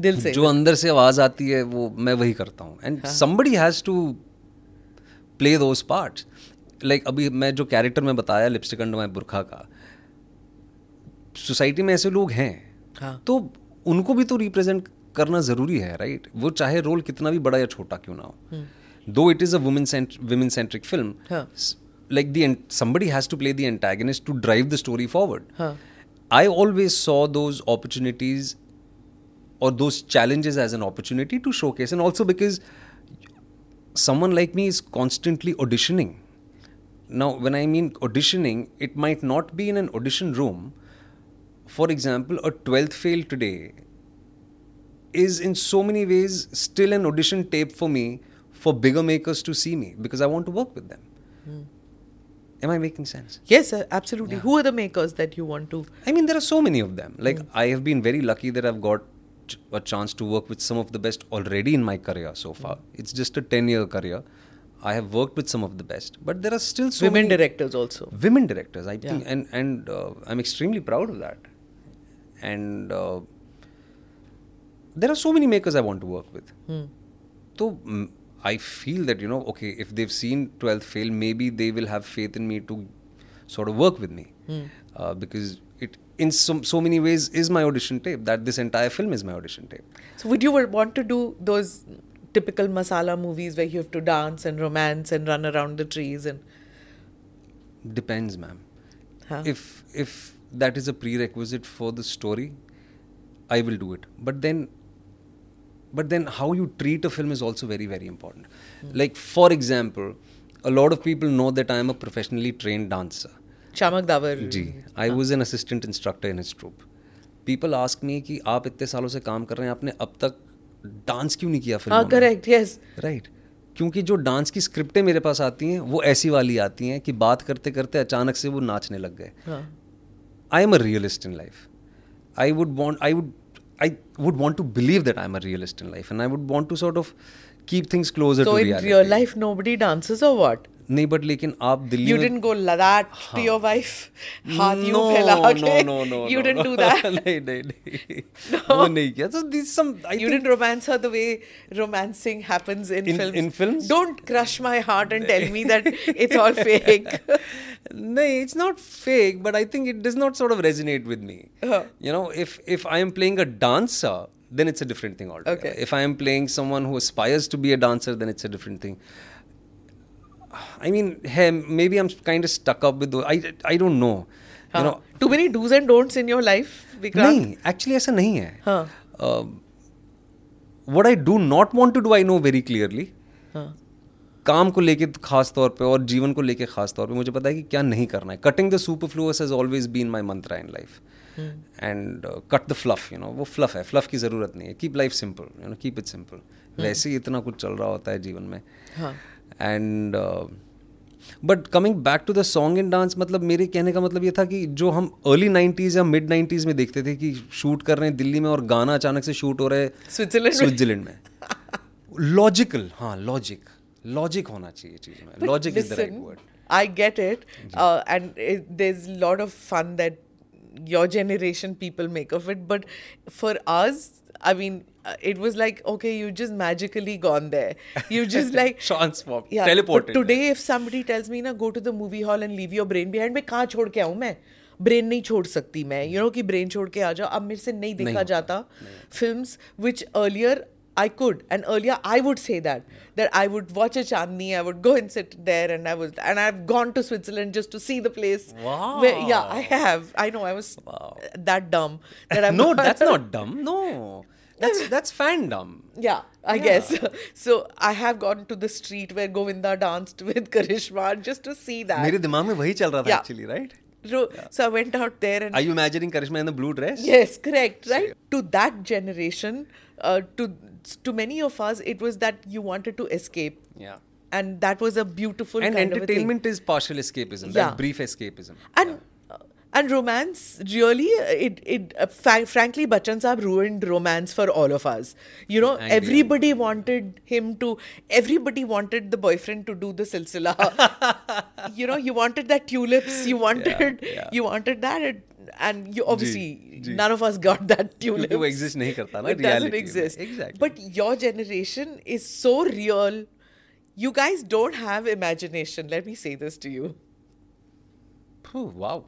दिल से। जो अंदर से आवाज़ आती है वो मैं वही करता हूँ। And somebody has to play those parts like अभी मैं जो कैरेक्टर में बताया लिपस्टिक अंडर माई बुरखा का सोसाइटी में ऐसे लोग हैं। हाँ। तो उनको भी तो रिप्रेजेंट करना ज़रूरी है राइट वो चाहे रोल कितना भी बड़ा या छोटा क्यों ना हो। Though it is a women women centric film like the the has to play antagonist to drive the story forward. Huh. i always saw those opportunities or those challenges as an opportunity to showcase. And also because someone like me is constantly auditioning. Now when i mean auditioning it might not be in an audition room. For example a 12th fail today is in so many ways still an audition tape for me for bigger makers to see me because i want to work with them. Hmm. Am i making sense? Yes sir, absolutely. Who are the makers that you want to I mean, there are so many of them. Like, hmm. I have been very lucky that I've got a chance to work with some of the best already in my career so far. It's just a 10 year career. I have worked with some of the best, but there are still so women many directors also women directors. I Yeah. think, and and uh, I'm extremely proud of that. And uh, there are so many makers I want to work with. So mm, I feel that you know, okay, if they've seen 12th fail, maybe they will have faith in me to sort of work with me uh, because in so, so many ways is my audition tape. That this entire film is my audition tape. so would you want to do those typical masala movies where you have to dance and romance and run around the trees and Depends, ma'am. Huh. If if that is a prerequisite for the story, I will do it. But then, but then how you treat a film is also very very important. Hmm. Like for example, a lot of people know that I am a professionally trained dancer. Shamak davar. Ji I was an assistant instructor in troupe people ask me कि आप इतने सालों से काम कर रहे हैं आपने अब तक डांस क्यों नहीं किया फ़िल्म करेक्ट यस राइट क्योंकि जो डांस की स्क्रिप्टें मेरे पास आती हैं वो ऐसी वाली आती हैं कि बात करते करते अचानक से वो नाचने लग गए। I am a realist in life I would want I would I would want to believe that I'm a realist in life, and I would want to sort of keep things closer So to in reality. real life, nobody dances or what? नहीं but लेकिन आप Delhi You में didn't go that to your wife? हाथ यूं फैला no, के? no, no, no, You no, didn't no. do that? नहीं नहीं नहीं वो नहीं किया so these some I you think didn't romance her the way romancing happens in, In- films. in films? Don't crush my heart and tell me that it's all fake. no it's not fake but I think it does not sort of resonate with me Uh-huh. you know if if I am playing a dancer then it's a different thing altogether Okay. if I am playing someone who aspires to be a dancer then it's a different thing I mean hey, maybe I'm kind of stuck up with those, I I don't know. You know Too many do's and don'ts in your life, Vikrant? नहीं actually ऐसा नहीं है। हाँ. What I do not want to do I know very clearly हाँ. काम को लेके खास तौर पे और जीवन को लेके खास तौर पे मुझे पता है कि क्या नहीं करना है। Cutting the superfluous has always been my mantra in life and cut the fluff you know वो फ्लफ है। फ्लफ की ज़रूरत नहीं है। Keep life simple you know keep it simple वैसे ही इतना कुछ चल रहा होता है जीवन में। हाँ. And but coming back to the song and dance मतलब मेरे कहने का मतलब ये था कि जो हम अर्ली 90s या मिड 90s में देखते थे कि शूट कर रहे हैं दिल्ली में और गाना अचानक से शूट हो रहा है Switzerland स्विट्जरलैंड में। लॉजिकल हाँ लॉजिक लॉजिक होना चाहिए चीज़ में। Logic is the right word I get it, uh, and it, there's a lot of fun that your generation people make of it. But for us, I mean, uh, it was like okay, you just magically gone there. You just like transform yeah. Teleported But today, if somebody tells me na go to the movie hall and leave your brain behind, मैं कहाँ छोड़ के आऊँ मैं brain नहीं छोड़ सकती मैं यू नो कि ब्रेन छोड़ के आ जाओ अब मेरे से नहीं देखा होता, जाता films which earlier I could, and earlier I would say that that I would watch a Chandni, I would go and sit there, and I was, and I've gone to Switzerland just to see the place. Where, yeah, I have. I know I was that dumb that I'm no that's not dumb no That's that's fandom. Yeah, I yeah. guess. So I have gone to the street where Govinda danced with Karisma just to see that. मेरे दिमाग में वही चल yeah. actually, right? So yeah. I went out there and. Are you imagining Karisma in the blue dress? Yes, correct, right? To that generation, uh, to to many of us, it was that you wanted to escape. Yeah and that was a beautiful and entertainment is partial escapism yeah. brief escapism and yeah and romance really, uh, it it uh, fa- frankly, Bachchan Saab ruined romance for all of us. You know, agree. everybody wanted him to. Everybody wanted the boyfriend to do the silsila. you know, you wanted that tulips. You wanted yeah. you wanted that. It, and you obviously ji. none of us got that tulips. वो exist नहीं करता ना It doesn't reality में. exist. Exactly. But your generation is so real. You guys don't have imagination. Let me say this to you. Phew, wow.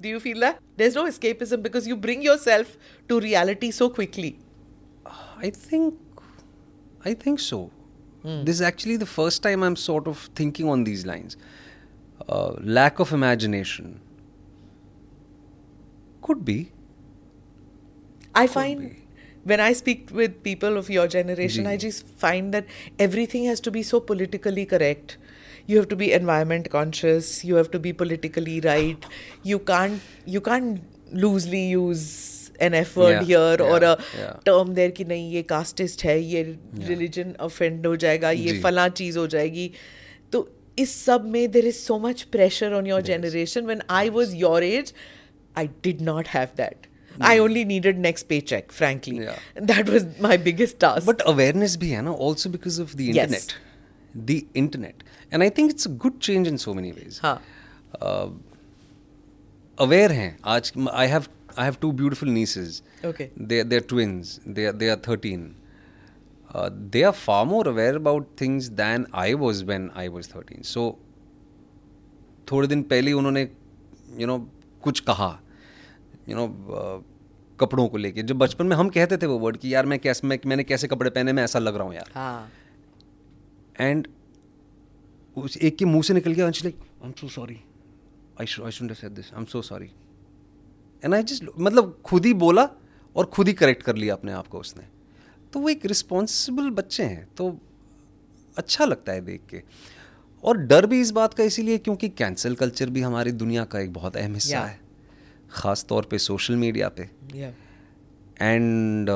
Do you feel that? There's no escapism because you bring yourself to reality so quickly. I think, I think so. This is actually the first time I'm sort of thinking on these lines. Uh, lack of imagination. Could be. I find when I speak with people of your generation. I just find that everything has to be so politically correct You have to be environment conscious. You have to be politically right. You can't you can't loosely use an F word Yeah, here or yeah, a yeah. term there कि नहीं ये casteist है ये religion offend हो जाएगा ये जी. फला चीज हो जाएगी तो इस सब में there is so much pressure on your generation when I was your age I did not have that I only needed next paycheck frankly Yeah. that was my biggest task But awareness भी है ना also because of the Yes. internet. The internet. And I think it's a good change in so many ways aware हैं आज I have I have two beautiful nieces they they are twins they they are thirteen they are far more aware about things than I was when I was thirteen so थोड़े दिन पहले उन्होंने you you no know, कुछ कहा you you no know, uh, कपड़ों को लेके। जो बचपन में हम कहते थे वो वर्ड कि यार मैं कैसे मैं मैंने कैसे कपड़े पहने मैं ऐसा लग रहा हूँ यार। हाँ। एंड उस एक के मुँह से निकल गया like I am so sorry I I should have said this I am so sorry and I just मतलब खुद ही बोला और खुद ही करेक्ट कर लिया अपने आप को उसने। तो वो एक रिस्पॉन्सिबल बच्चे हैं तो अच्छा लगता है देख के। और डर भी इस बात का इसीलिए क्योंकि कैंसल कल्चर भी हमारी दुनिया का एक बहुत अहम हिस्सा Yeah. है ख़ास तौर पे सोशल मीडिया पे। And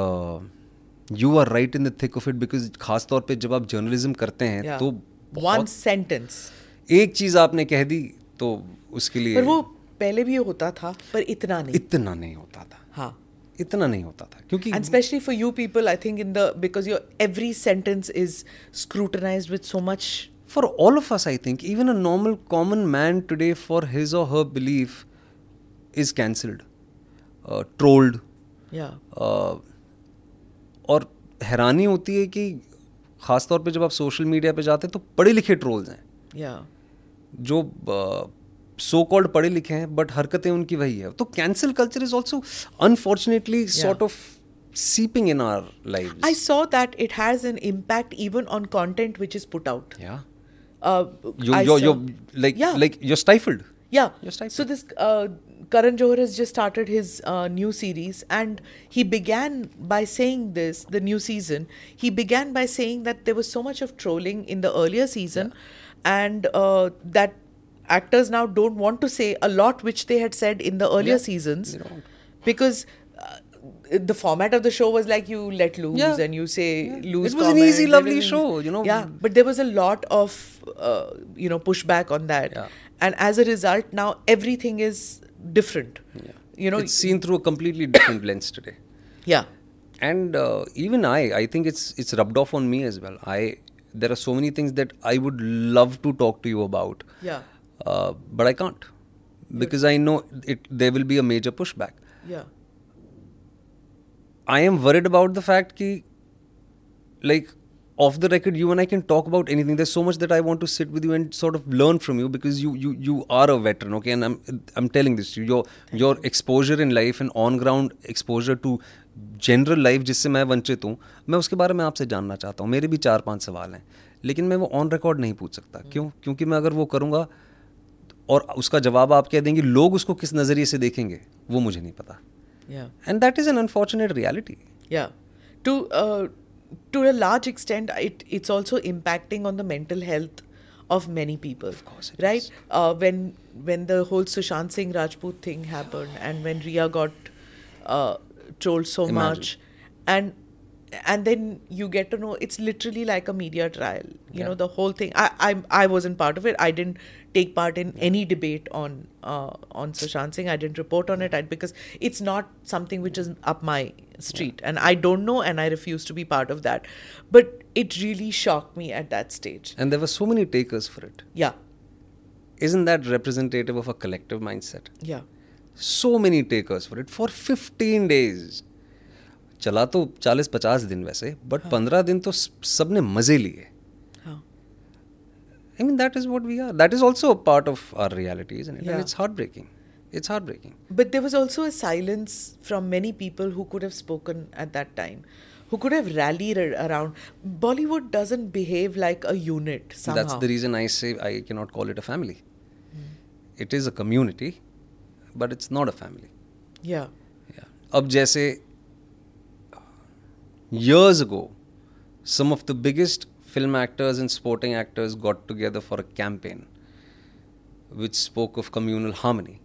you are right in the thick of it because खास तौर पे जब आप जर्नलिज्म करते हैं yeah. तो वन सेंटेंस एक चीज़ आपने कह दी तो उसके लिए पर वो पहले भी होता था पर इतना नहीं। इतना नहीं होता था। हाँ। इतना नहीं होता था क्योंकि and specially for you people I think in the because your every sentence is scrutinise with so much for all of us I think even a normal common man today for his और her belief is cancelled trolled और हैरानी होती है कि खासतौर पे जब आप सोशल मीडिया पे जाते हैं तो पढ़े लिखे ट्रोल्स हैं। Yeah. जो सो कॉल्ड पढ़े लिखे हैं बट हरकतें उनकी वही है। तो cancel culture is also unfortunately sort of seeping in our life I saw that it has an impact even on content which is put out like like you're stifled या so this Karan Johar has just started his uh, new series, and he began by saying this. The new season, he began by saying that there was so much of trolling in the earlier season, and uh, that actors now don't want to say a lot which they had said in the earlier Yeah, seasons, because. Uh, the format of the show was like you let loose Yeah. and you say Yeah. loose. It was an easy, lovely an show, you know. Yeah, but there was a lot of uh, you know pushback on that, Yeah. and as a result, now everything is different. yeah. You know, it's seen through a completely different lens today. Yeah, and uh, even i i think it's it's rubbed off on me as well. I there are so many things that i would love to talk to you about. Yeah, uh, but i can't. Because i know it there will be a major pushback. Yeah, i am worried about the fact ki like off the record you and i can talk about anything there's so much that i want to sit with you and sort of learn from you because you you you are a veteran okay and i'm i'm telling this to you your your exposure in life and on ground exposure to general life जिससे मैं वंचित हूँ मैं उसके बारे में आपसे जानना चाहता हूँ मेरे भी चार पाँच सवाल हैं लेकिन मैं वो ऑन रिकॉर्ड नहीं पूछ सकता क्यों क्योंकि मैं अगर वो करूँगा और उसका जवाब आप कह देंगे लोग उसको किस नज़रिए से देखेंगे वो मुझे नहीं पता yeah, and that is an unfortunate reality yeah. To a large extent, it it's also impacting on the mental health of many people. Of course it right? Uh, when when the whole Sushant Singh Rajput thing happened, and when Rhea got uh, trolled so Imagine. much, and and then you get to know it's literally like a media trial. You Yeah. know the whole thing. I I I wasn't part of it. I didn't take part in any debate on uh, on Sushant Singh. I didn't report on it I, because it's not something which is up my street, and I don't know, and I refuse to be part of that. But it really shocked me at that stage. And there were so many takers for it. Yeah, Isn't that representative of a collective mindset? yeah, So many takers for it for 15 days. चला तो 40-50 दिन वैसे but 15 दिन तो सब ने मजे लिए हाँ. I mean that is what we are. That is also a part of our reality, isn't it? Yeah. And it's heartbreaking. It's heartbreaking. But there was also a silence from many people who could have spoken at that time, who could have rallied around. Bollywood doesn't behave like a unit somehow. That's the reason I say I cannot call it a family. Mm. It is a community, but it's not a family. Yeah. Yeah. Ab jaise years ago, some of the biggest film actors and sporting actors got together for a campaign which spoke of communal harmony.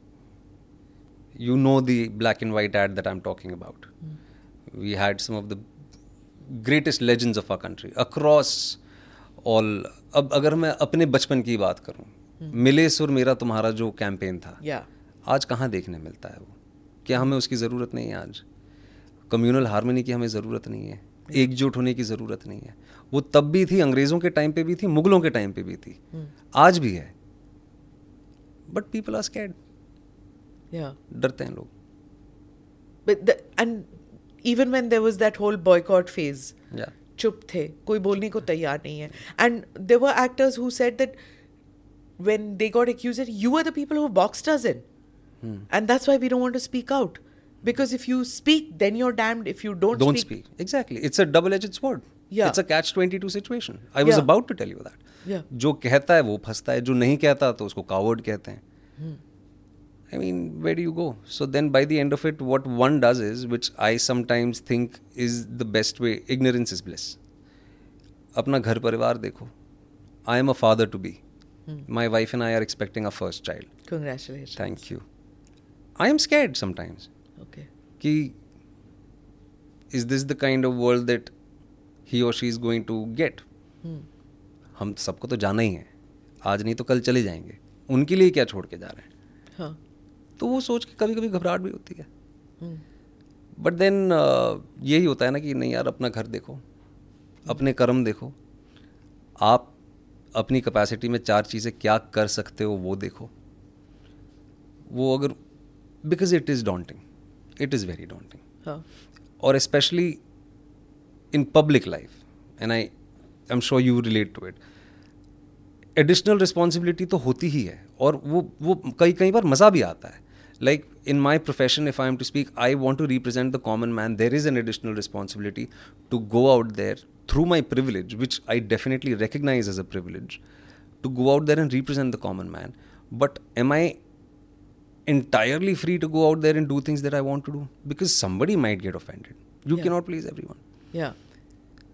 You know the black and white ad that I'm talking about. Mm. We had some of the greatest legends of our country across all. अब अगर मैं अपने बचपन की बात करूँ मिले सुर मेरा तुम्हारा जो कैंपेन था Yeah. आज कहाँ देखने मिलता है वो? क्या हमें उसकी ज़रूरत नहीं है आज? कम्युनल हारमोनी की हमें ज़रूरत नहीं है एकजुट होने की ज़रूरत नहीं है। वो तब भी थी अंग्रेज़ों के टाइम पे भी थी मुगलों के टाइम पे भी थी। आज भी है। But people are scared Yeah. डरते हैं लोग But the, and even when there was that whole boycott phase, या चुप थे कोई बोलने को तैयार नहीं है and there were actors who said that when they got accused that you are the people who boxed us in and that's why we don't want to speak out because if you speak then you're damned if you don't, don't speak exactly it's a double edged sword Yeah. it's a catch 22 situation i was Yeah. about to tell you that Yeah. जो कहता है वो फंसता है जो नहीं कहता तो उसको कावर्ड कहते हैं I mean where do you go so then by the end of it what one does is which I sometimes think is the best way ignorance is bliss अपना घर परिवार देखो I am a father to be my wife and I are expecting a first child congratulation thank you I am scared sometimes okay कि is this the kind of world that he और she is going to get हम सबको तो जाना ही है। आज नहीं तो कल चले जाएँगे। उनके लिए क्या छोड़ के जा रहे हैं। हाँ। तो वो सोच के कभी कभी घबराहट भी होती है। बट देन यही होता है ना कि नहीं यार अपना घर देखो अपने कर्म देखो। आप अपनी कैपेसिटी में चार चीज़ें क्या कर सकते हो वो देखो। वो अगर because it is daunting it is very daunting और specially in public life and I I am sure you relate to it additional responsibility तो होती ही है और वो वो कई कई बार मज़ा भी आता है। Like in my profession if I am to speak I want to represent the common man there is an additional responsibility to go out there through my privilege which I definitely recognize as a privilege to go out there and represent the common man. But am I entirely free to go out there and do things that I want to do? Because somebody might get offended. You Yeah. cannot please everyone. Yeah.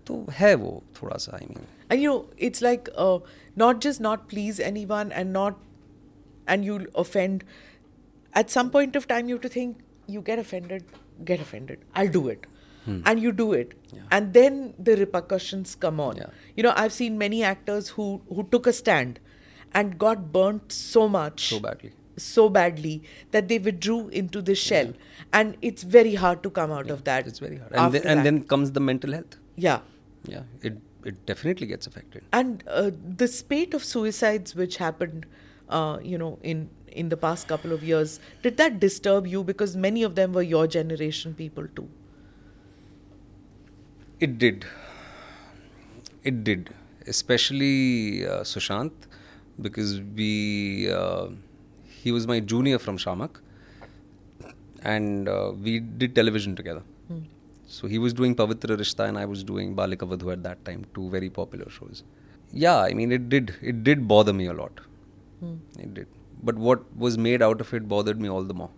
तो है वो थोड़ा सा I mean And you know, it's like uh, not just not please anyone and not, and you'll offend. At some point of time, you have to think, you get offended, get offended. I'll do it. And you do it. Yeah. And then the repercussions come on. Yeah. You know, I've seen many actors who, who took a stand and got burnt so much. so badly. so badly that they withdrew into the shell and it's very hard to come out of that It's very hard. And, then, and then comes the mental health. yeah Yeah, it it definitely gets affected. and uh, the spate of suicides which happened uh, you know in in the past couple of years did that disturb you because many of them were your generation people too It did. It did, especially uh, Sushant, because we uh, he was my junior from Shiamak, and uh, we did television together. So he was doing Pavitra Rishta and I was doing Balika Vadhu at that time, two very popular shows. Yeah, I mean it did it did bother me a lot. It did. But what was made out of it bothered me all the more.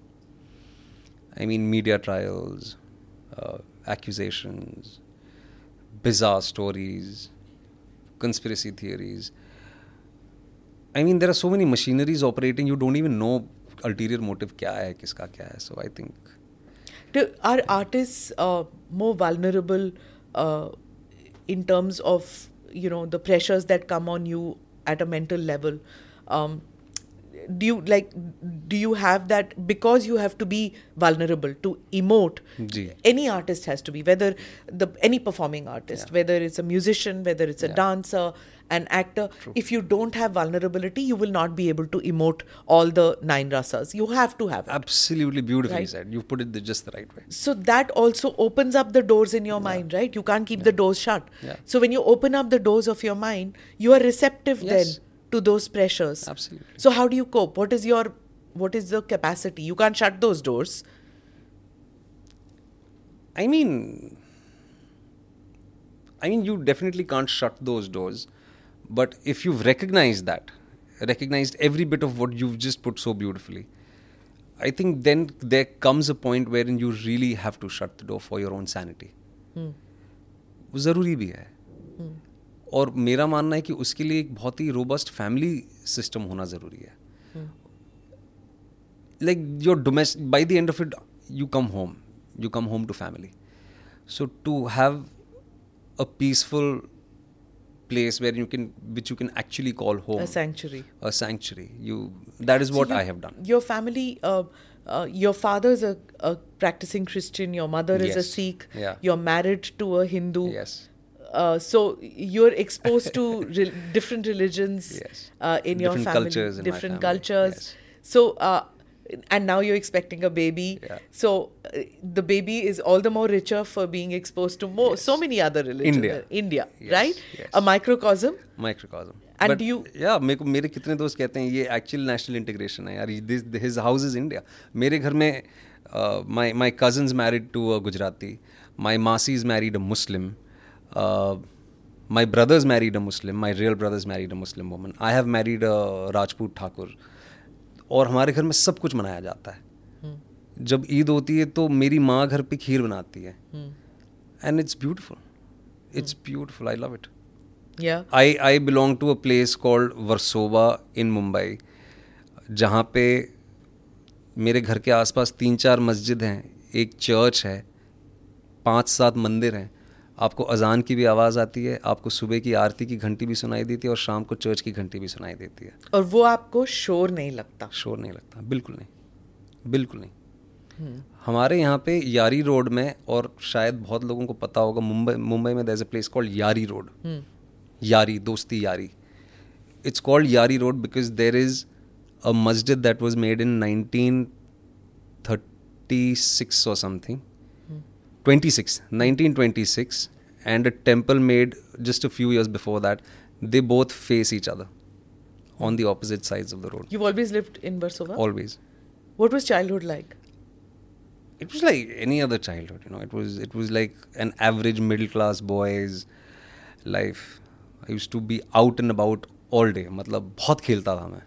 I mean media trials, uh, accusations, bizarre stories, conspiracy theories. I mean, there are so many machineries operating, you don't even know ulterior motive kya hai, kiska kya hai. So I think, are artists uh, more vulnerable uh, in terms of you know the pressures that come on you at a mental level? Um, do you like? Do you have that because you have to be vulnerable to emote? Any artist has to be, whether the any performing artist, Yeah. whether it's a musician, whether it's a Yeah. dancer, an actor. True. If you don't have vulnerability, you will not be able to emote all the nine rasas. You have to have it. absolutely beautifully Right. said. You've put it the, just the right way. So that also opens up the doors in your mind, right? You can't keep the doors shut. Yeah. So when you open up the doors of your mind, you are receptive Yes. then to those pressures. Absolutely. So how do you cope? What is your what is the capacity? You can't shut those doors. I mean, I mean, you definitely can't shut those doors. But if you've recognized that, recognized every bit of what you've just put so beautifully, I think then there comes a point wherein you really have to shut the door for your own sanity. वो ज़रूरी भी है और मेरा मानना है कि उसके लिए एक बहुत ही रोबस्ट फैमिली सिस्टम होना ज़रूरी है। Like your domestic by the end of it you come home you come home to family so to have a peaceful place where you can which you can actually call home sanctuary you that is what I have done your family your father is a practising Christian your mother is a Sikh you're married to a Hindu yes Uh, so you're exposed to re- different religions Yes. uh, in your Different family, cultures in my different family, cultures. yes. So, uh, and now you're expecting a baby. Yeah. So uh, the baby is all the more richer for being exposed to more so many other religions. India. India, Yes, right? yes. A microcosm. microcosm And But, do you- yeah मेरे को मेरे कितने दोस्त कहते हैं ये actual national integration है यार this his house is India मेरे घर में my my cousins married to a Gujarati my मासी is married a Muslim my brother's married a Muslim my real brother's married a Muslim woman I have married Rajput Thakur और हमारे घर में सब कुछ मनाया जाता है। जब ईद होती है तो मेरी माँ घर पे खीर बनाती है। And it's beautiful it's beautiful I love it I I belong to a place called Versova in Mumbai जहाँ पे मेरे घर के आसपास तीन चार मस्जिद हैं एक चर्च है पाँच सात मंदिर हैं। आपको अजान की भी आवाज़ आती है आपको सुबह की आरती की घंटी भी सुनाई देती है और शाम को चर्च की घंटी भी सुनाई देती है। और वो आपको शोर नहीं लगता? शोर नहीं लगता बिल्कुल नहीं बिल्कुल नहीं। हमारे यहाँ पे यारी रोड में और शायद बहुत लोगों को पता होगा मुंबई मुंबई में there a place called Yari road. यारी दोस्ती यारी। It's called Yari Road because there is a masjid that was made in 1936 or something. 26, 1926, and a temple made just a few years before that. They both face each other on the opposite sides of the road. You've always lived in Versova? Always. What was childhood like? It was like any other childhood, you know. It was it was like an average middle class boy's life. I used to be out and about all day. मतलब बहुत खेलता था मैं.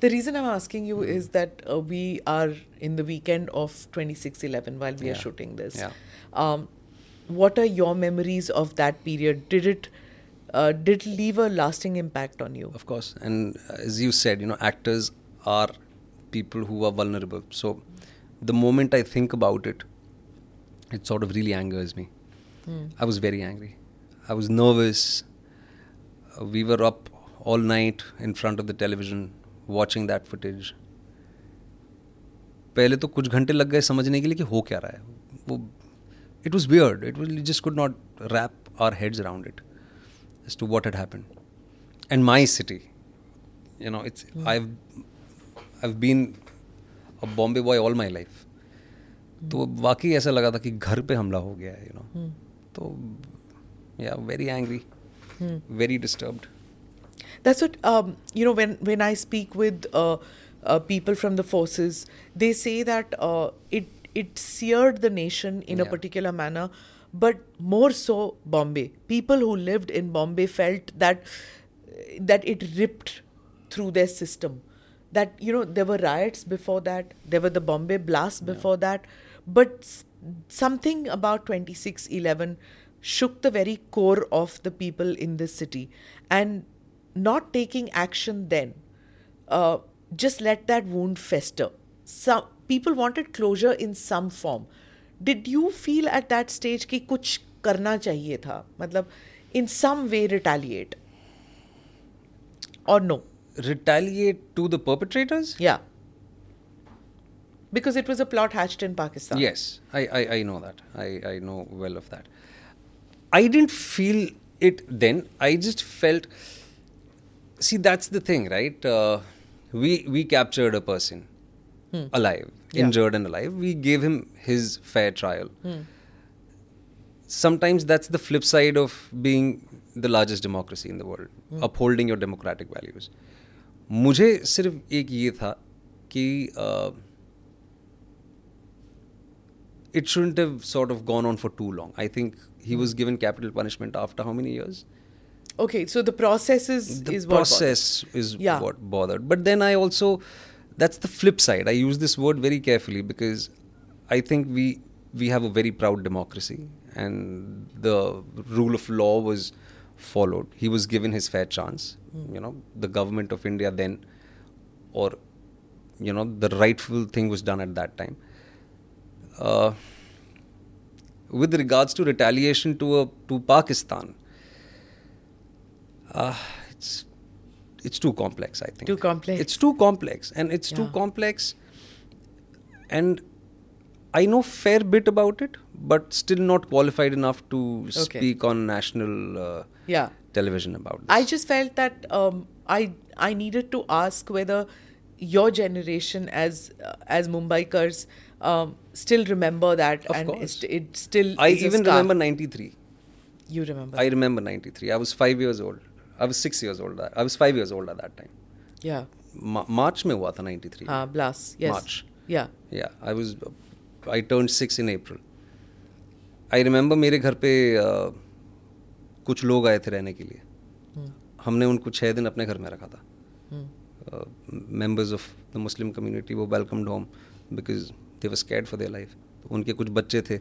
The reason I'm asking you is that uh, we are in the weekend of 2611 while we are shooting this. Yeah. Um, what are your memories of that period? Did it uh, did it leave a lasting impact on you? Of course. And as you said, you know, actors are people who are vulnerable. So the moment I think about it, it sort of really angers me. I was very angry. I was nervous. Uh, we were up all night in front of the television watching that footage पहले तो कुछ घंटे लग गए समझने के लिए कि हो क्या रहा है। वो it was weird it was just could not wrap our heads around it as to what had happen and my city you know it's i've i've been a bombay boy all my life. तो वाकई ऐसा लगा था कि घर पे हमला हो गया है यू नो तो या very angry very disturbed That's what um, you know. When when I speak with uh, uh, people from the forces, they say that uh, it it seared the nation in a particular manner, but more so Bombay. People who lived in Bombay felt that that it ripped through their system. That you know there were riots before that. There were the Bombay blasts before that, but something about 2611 shook the very core of the people in this city and not taking action then uh, just let that wound fester some people wanted closure in some form did you feel at that stage कि कुछ करना चाहिए था मतलब in some way retaliate or no retaliate to the perpetrators yeah because it was a plot hatched in Pakistan Yes, I, I, I know that. I, I know well of that. I didn't feel it then. I just felt. See, that's the thing, right? Uh, we we captured a person alive, Yeah. injured and alive. We gave him his fair trial. Sometimes that's the flip side of being the largest democracy in the world, upholding your democratic values. मुझे सिर्फ एक ये था कि uh, it shouldn't have sort of gone on for too long. I think he was given capital punishment after how many years? Okay so the process is The is process is Yeah. what bothered. But then I also, that's the flip side. I use this word very carefully because I think we we have a very proud democracy and the rule of law was followed. He was given his fair chance. You know, the government of India then, or you know, the rightful thing was done at that time. Uh, with regards to retaliation to a, to Pakistan, uh, it's it's too complex. I think Too complex. It's too complex, and it's too complex. And I know fair bit about it, but still not qualified enough to Okay. speak on national uh, yeah television about this. I just felt that um, I I needed to ask whether your generation as uh, as Mumbaikars um, still remember that Of and course. it, it still I even remember '93. you remember I remember '93. I was five years old. I was six years old. I was five years old at that time. yeah Ma- March में हुआ था '93. uh, blast yes March. yeah Yeah, I was. I turned six in April. I remember मेरे घर पे uh, कुछ लोग आए थे रहने के लिए हमने उनको छः दिन अपने घर में रखा था members of the Muslim community वो welcomed home because they were scared for their life उनके कुछ बच्चे थे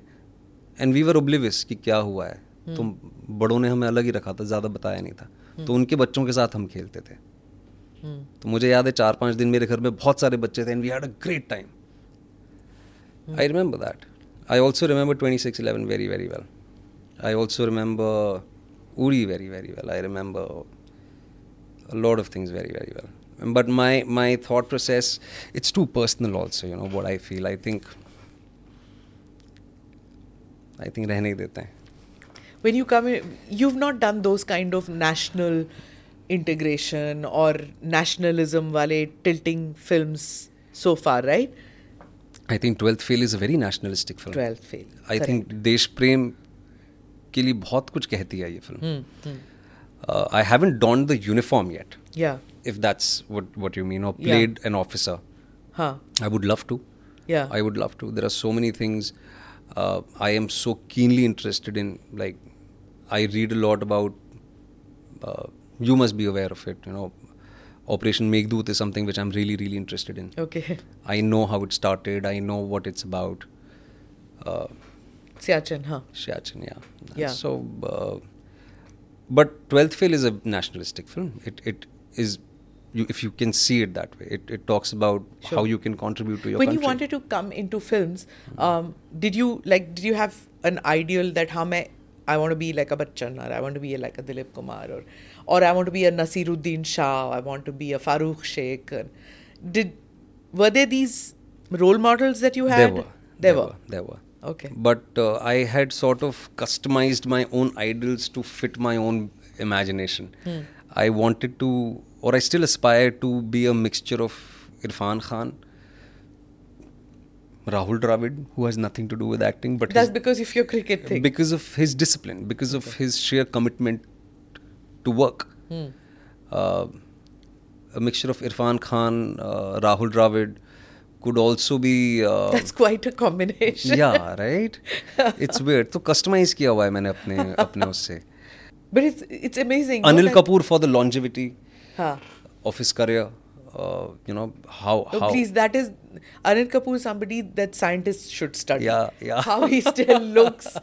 एंड वी वर ओब्लिवियस कि क्या हुआ है तो बड़ों ने हमें अलग ही रखा था ज़्यादा बताया नहीं था तो उनके बच्चों के साथ हम खेलते थे। तो मुझे याद है चार पाँच दिन मेरे घर में बहुत सारे बच्चे थे and we had a great time I remember that I also remember twenty six eleven very very well I also remember Uri very very well I remember lot of things very very well but my my thought process it's too personal also you know what I feel I think I think रहने ही देते हैं। when you come in, you've not done those kind of national integration or nationalism wale tilting films so far, right? I think twelfth fail is a very nationalistic film 12th fail. I think देश प्रेम के लिए बहुत कुछ कहती है ये Hmm, film I haven't don the uniform yet Yeah. if that's what what you mean or Yeah. played an officer Huh. i would love to Yeah. i would love to there are so many things uh, i am i read a lot about uh, you must be aware of it you know operation Meghdoot is something which i'm really really interested in Okay. i know how it started i know what it's about uh, Siachen, huh? Siachen, yeah. Yeah. So, uh, but Twelfth Fail is a nationalistic film. It it is, you, if you can see it that way, it, it talks about Sure. how you can contribute to your when country. you wanted to come into films, um, did you like? Did you have an ideal that how may I want to be like a Bachchan or I want to be like a Dilip Kumar or or I want to be a Nasiruddin Shah, I want to be a Farooq Sheikh. Did were there these role models that you had? there were, There were. there were. Okay. But uh, I had sort of customized my own idols to fit my own imagination. Hmm. I wanted to, or I still aspire to be a mixture of Irfan Khan, Rahul Dravid, who has nothing to do with acting, but That's his- because of your cricket thing. because of his discipline, because of his sheer commitment to work. Hmm. Uh, a mixture of Irfan Khan, uh, Rahul Dravid could also be. Uh, That's quite a combination. yeah, right. It's weird. तो customize किया हुआ है मैंने अपने अपने उससे. But it's it's amazing. Anil that- Kapoor for the longevity Huh. of his career. Uh, you know how how. please, that is Anil Kapoor, is somebody that scientists should study. Yeah, yeah. How he still looks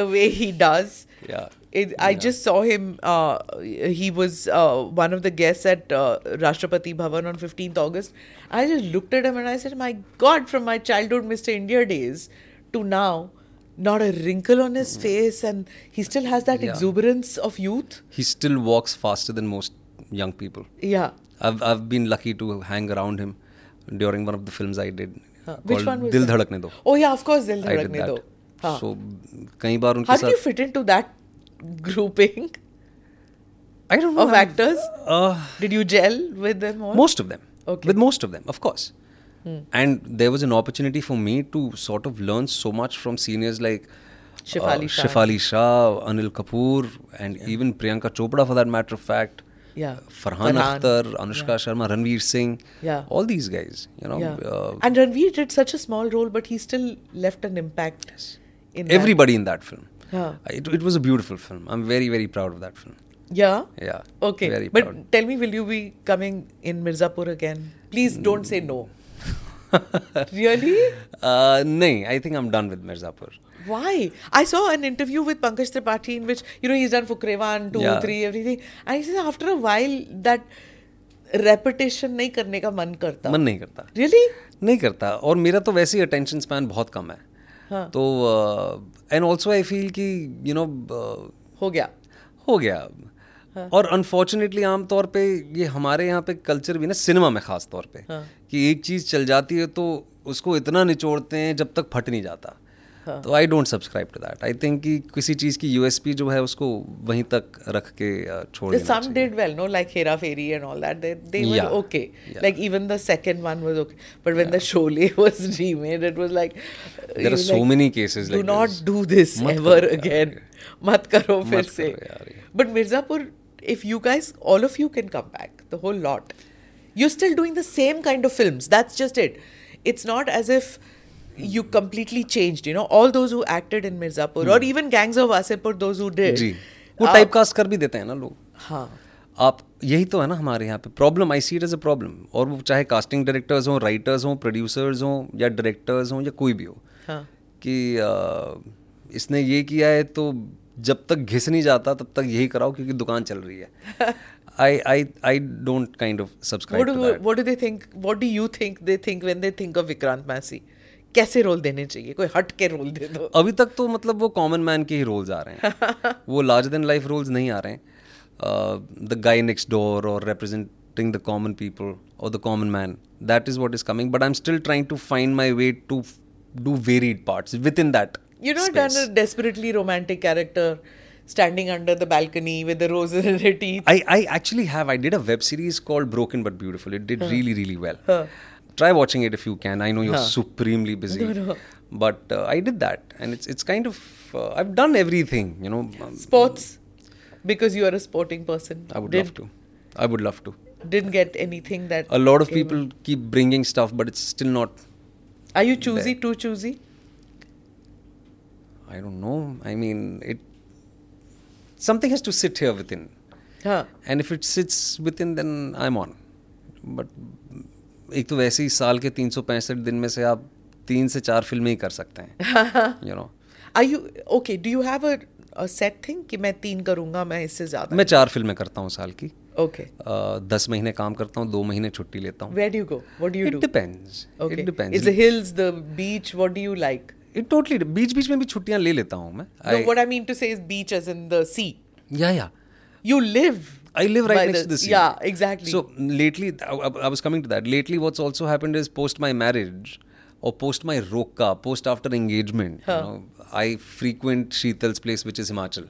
the way he does. Yeah. It, I just saw him. Uh, he was uh, one of the guests at uh, Rashtrapati Bhavan on 15th August. I just looked at him and I said, "My God, from my childhood Mr. India days to now, not a wrinkle on his face, and he still has that Mm. Yeah. exuberance of youth." He still walks faster than most young people. Yeah. I've I've been lucky to hang around him during one of the films I did. Huh. Which called one was Dil that? Dhadakne Do. Oh yeah, of course, Dil I did Dhadakne that. Do. हाँ. So कई बार उनके How did you साथ fit into that grouping I don't know of I'm- actors? Uh, Did you gel with them all? most of them. Okay. Hmm. With most of them, of course. And there was an opportunity for me to sort of learn so much from seniors like Shefali uh, Shah. Shefali Shah, Anil Kapoor, and even Priyanka Chopra for that matter of fact. Yeah. Farhan, Farhan. Akhtar, Anushka Sharma, Ranveer Singh. Yeah. All these guys, you know. yeah. Uh, and Ranveer did such a small role, but he still left an impact. In that. everybody in that film. Yeah. It, it was a beautiful film. I'm very, very proud of that film. Yeah. Yeah. Okay. Very but proud. tell me, will you be coming in Mirzapur again? Please don't say no. Really? Uh, nahin, I think I'm done with Mirzapur. Why? I saw an interview with Pankaj Tripathi in which, you know, he's done Fukrevan, 2, Yeah. 3, everything. And he says after a while that repetition नहीं करने का मन करता. मन नहीं करता Really? नहीं करता और मेरा तो वैसे ही अटेंशन स्पैन बहुत कम है हाँ. तो एंड ऑल्सो आई फील कि यू नो हो गया. हो गया हाँ। और अनफॉर्चुनेटली आम तौर पे ये हमारे यहाँ पे कल्चर भी ना सिनेमा में ख़ास तौर पे हाँ। कि एक चीज़ चल जाती है तो उसको इतना निचोड़ते हैं जब तक फट नहीं जाता। तो I don't subscribe to that I think कि किसी चीज़ की यूएसपी जो है उसको वहीं तक रख के छोड़ देना some did well no like Hera Pheri and all that they were okay like even the second one was okay but when the Sholay was remade it was like there are so many cases like do not do this ever again मत करो फिर से but Mirzapur if you guys all of you can come back the whole lot You're still doing the same kind of films. That's just it. It's not as if you completely changed. You know, all those who acted in Mirzapur hmm. or even Gangs of Wasipur, those who did. Hmm. जी वो uh, type cast कर भी देते हैं ना लोग हाँ. आप यही तो है ना हमारे यहाँ पे problem I see it as a problem और वो चाहे कास्टिंग डायरेक्टर्स हों राइटर्स हों प्रोड्यूसर्स हों या डायरेक्टर्स हों या कोई भी हो हाँ. कि अ, इसने ये किया है तो जब तक घिस नहीं जाता तब तक यही कराओ क्योंकि दुकान चल रही है आई आई I don't kind of What subscribe do, to that what do they think? What do you think they think when they think of Vikrant Massey? कैसे रोल देने चाहिए कोई हट के रोल दे दो अभी तक तो मतलब वो कॉमन मैन के ही रोल्स आ रहे हैं वो लार्ज देन लाइफ रोल्स नहीं आ रहे हैं द गाय नेक्स्ट डोर और representing the common people or the common man that is what is coming but i'm still trying to find my way to f- do varied parts within that You know, done space. a desperately romantic character standing under the balcony with the roses in her teeth. I, I actually have. I did a web series called Broken but Beautiful. It did really, really well. Try watching it if you can. I know you're Huh. supremely busy. No, no. But uh, I did that. And it's it's kind of. Uh, I've done everything, you know. Um, Sports, because you are a sporting person. I would Did- love to. I would love to. Didn't get anything that. A lot of people keep bringing stuff, but it's still not. Are you choosy? Too choosy? I don't know. I mean, it. Something has to sit here within. Huh. And if it sits within then I am on but एक तो वैसे ही साल के तीन सौ पैंसठ दिन में से आप तीन से चार फ़िल्में ही कर सकते हैं you know Are you okay? Do you have a, a set thing कि मैं तीन करूँगा मैं इससे ज़्यादा? मैं चार फ़िल्में करता हूँ साल की ओके Okay. अ, दस महीने काम करता हूँ दो महीने छुट्टी लेता हूँ Where do you go? What do you it depends. It depends It's the hills, the beach. What do you like? It totally beach बीच में भी छुट्टियाँ ले लेता हूँ मैं। पोस्ट माय मैरिज और post my roka post after engagement I frequent Sheetal's place which is Himachal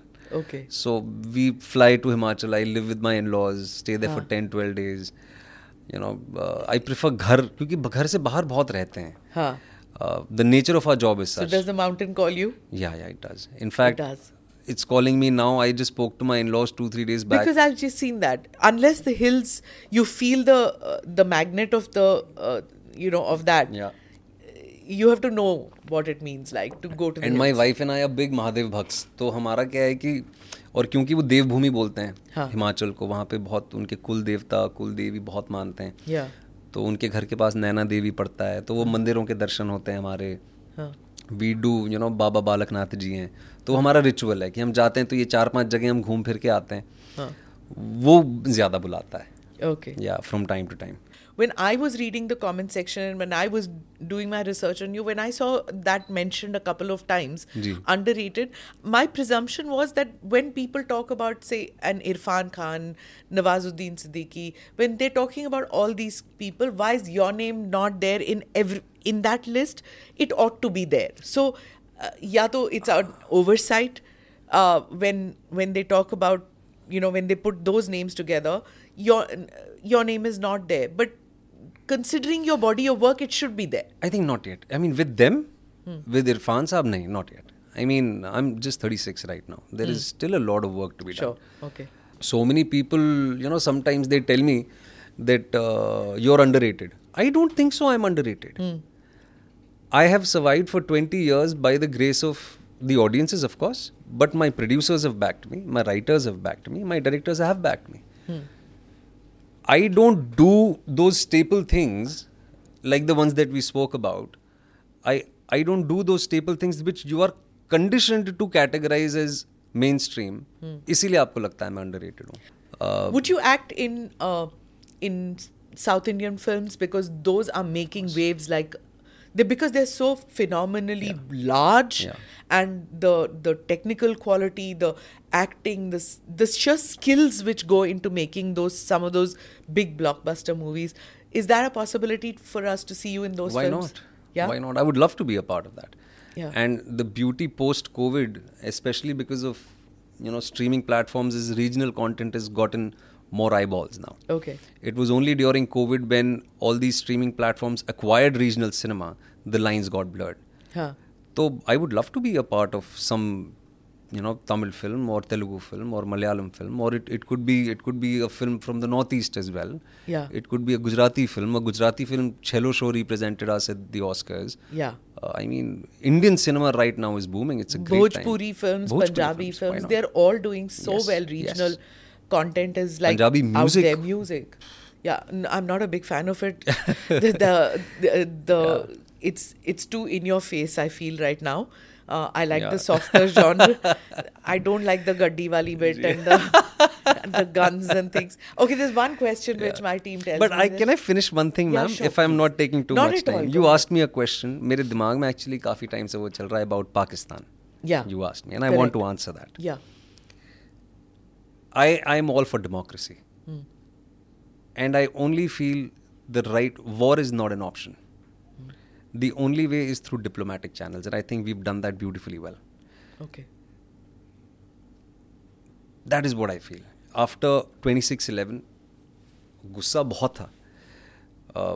so we fly to Himachal I live with my in-laws stay there for 10 12 days you know I prefer घर क्योंकि घर से बाहर बहुत रहते हैं। हाँ Uh, the nature of our job is such. So does the mountain call you? yeah, yeah, it does. In fact, it does. it's calling me now. I just spoke to my in-laws two, three days back. Because I've just seen that. Unless the hills, you feel the uh, the magnet of the uh, you know of that. yeah. You have to know what it means like to go to and my hills. Wife and I are big Mahadev भक्स तो हमारा क्या है कि और क्योंकि वो देवभूमि बोलते हैं हाँ. हिमाचल को वहाँ पे बहुत उनके कुल देवता कुल देवी बहुत मानते हैं Yeah. तो उनके घर के पास नैना देवी पड़ता है तो वो मंदिरों के दर्शन होते हैं हमारे. We do you know Baba Balaknath ji हैं। तो हमारा रिचुअल है कि हम जाते हैं तो ये चार पाँच जगह हम घूम फिर के आते हैं। हाँ. वो ज़्यादा बुलाता है। Okay yeah from time to time when I was reading the comment section and when I was doing my research on you, when I saw that mentioned a couple of times, Ji. underrated, my presumption was that when people talk about, say, an Irfan Khan, Nawazuddin Siddiqui, when they're talking about all these people, why is your name not there in every in that list? It ought to be there. So, uh, yeah, though it's an oversight uh, when when they talk about you know when they put those names together your your name is not there but considering your body your work it should be there I think not yet. I mean, with them, hmm. with Irfan Saab, nahi, not yet. I mean, I'm just 36 right now. There hmm. is still a lot of work to be done. sure okay So many people, you know, sometimes they tell me that uh, you're underrated. I don't think so. I'm underrated. Hmm. I have survived for 20 years by the grace of the audiences, of course, but my producers have backed me, my writers have backed me, my directors have backed me. I don't do those staple things like the ones that we spoke about. I I don't do those staple things which you are conditioned to categorize as mainstream. इसीलिए आपको लगता है मैं underrated हूँ. Uh, would you act in uh, in south indian films because those are making waves like they because they're so phenomenally large Yeah. and the the technical quality the acting the s- the sheer skills which go into making those some of those big blockbuster movies is that a possibility for us to see you in those why films not? yeah Why not? I would love to be a part of that. Yeah. And the beauty post COVID, especially because of you know streaming platforms, is regional content has gotten more eyeballs now. okay It was only during COVID when all these streaming platforms acquired regional cinema, the lines got blurred. huh So I would love to be a part of some, you know, Tamil film or Telugu film or Malayalam film, or it, it could be it could be a film from the northeast as well. Yeah. It could be a Gujarati film. A Gujarati film, Chhello Show represented us at the Oscars. yeah Uh, I mean, Indian cinema right now is booming. It's a great time. Bhojpuri films, Bhojpuri Punjabi films, films, they're all doing so Yes, well. yes Regional content is like Punjabi out music. there. Music. Yeah, n- I'm not a big fan of it. the the, the, the it's it's too in your face. I feel right now. Uh, I like the Yeah. softer genre. I don't like the gaddi wali bit and the the guns and things. Okay, there's one question which my team tells But me. I this. can I finish one thing, Yeah, ma'am? sure, if I'm please. not taking too Not much at all, time. go You ahead. asked me a question. मेरे दिमाग में actually काफी time से वो चल रहा है about Pakistan. Yeah. You asked me, and I want to Correct. answer that. Yeah. I I am all for democracy and I only feel the right war is not an option the only way is through diplomatic channel I think we done that beautifully well okay that is what I feel after twenty six eleven गुस्सा बहुत था।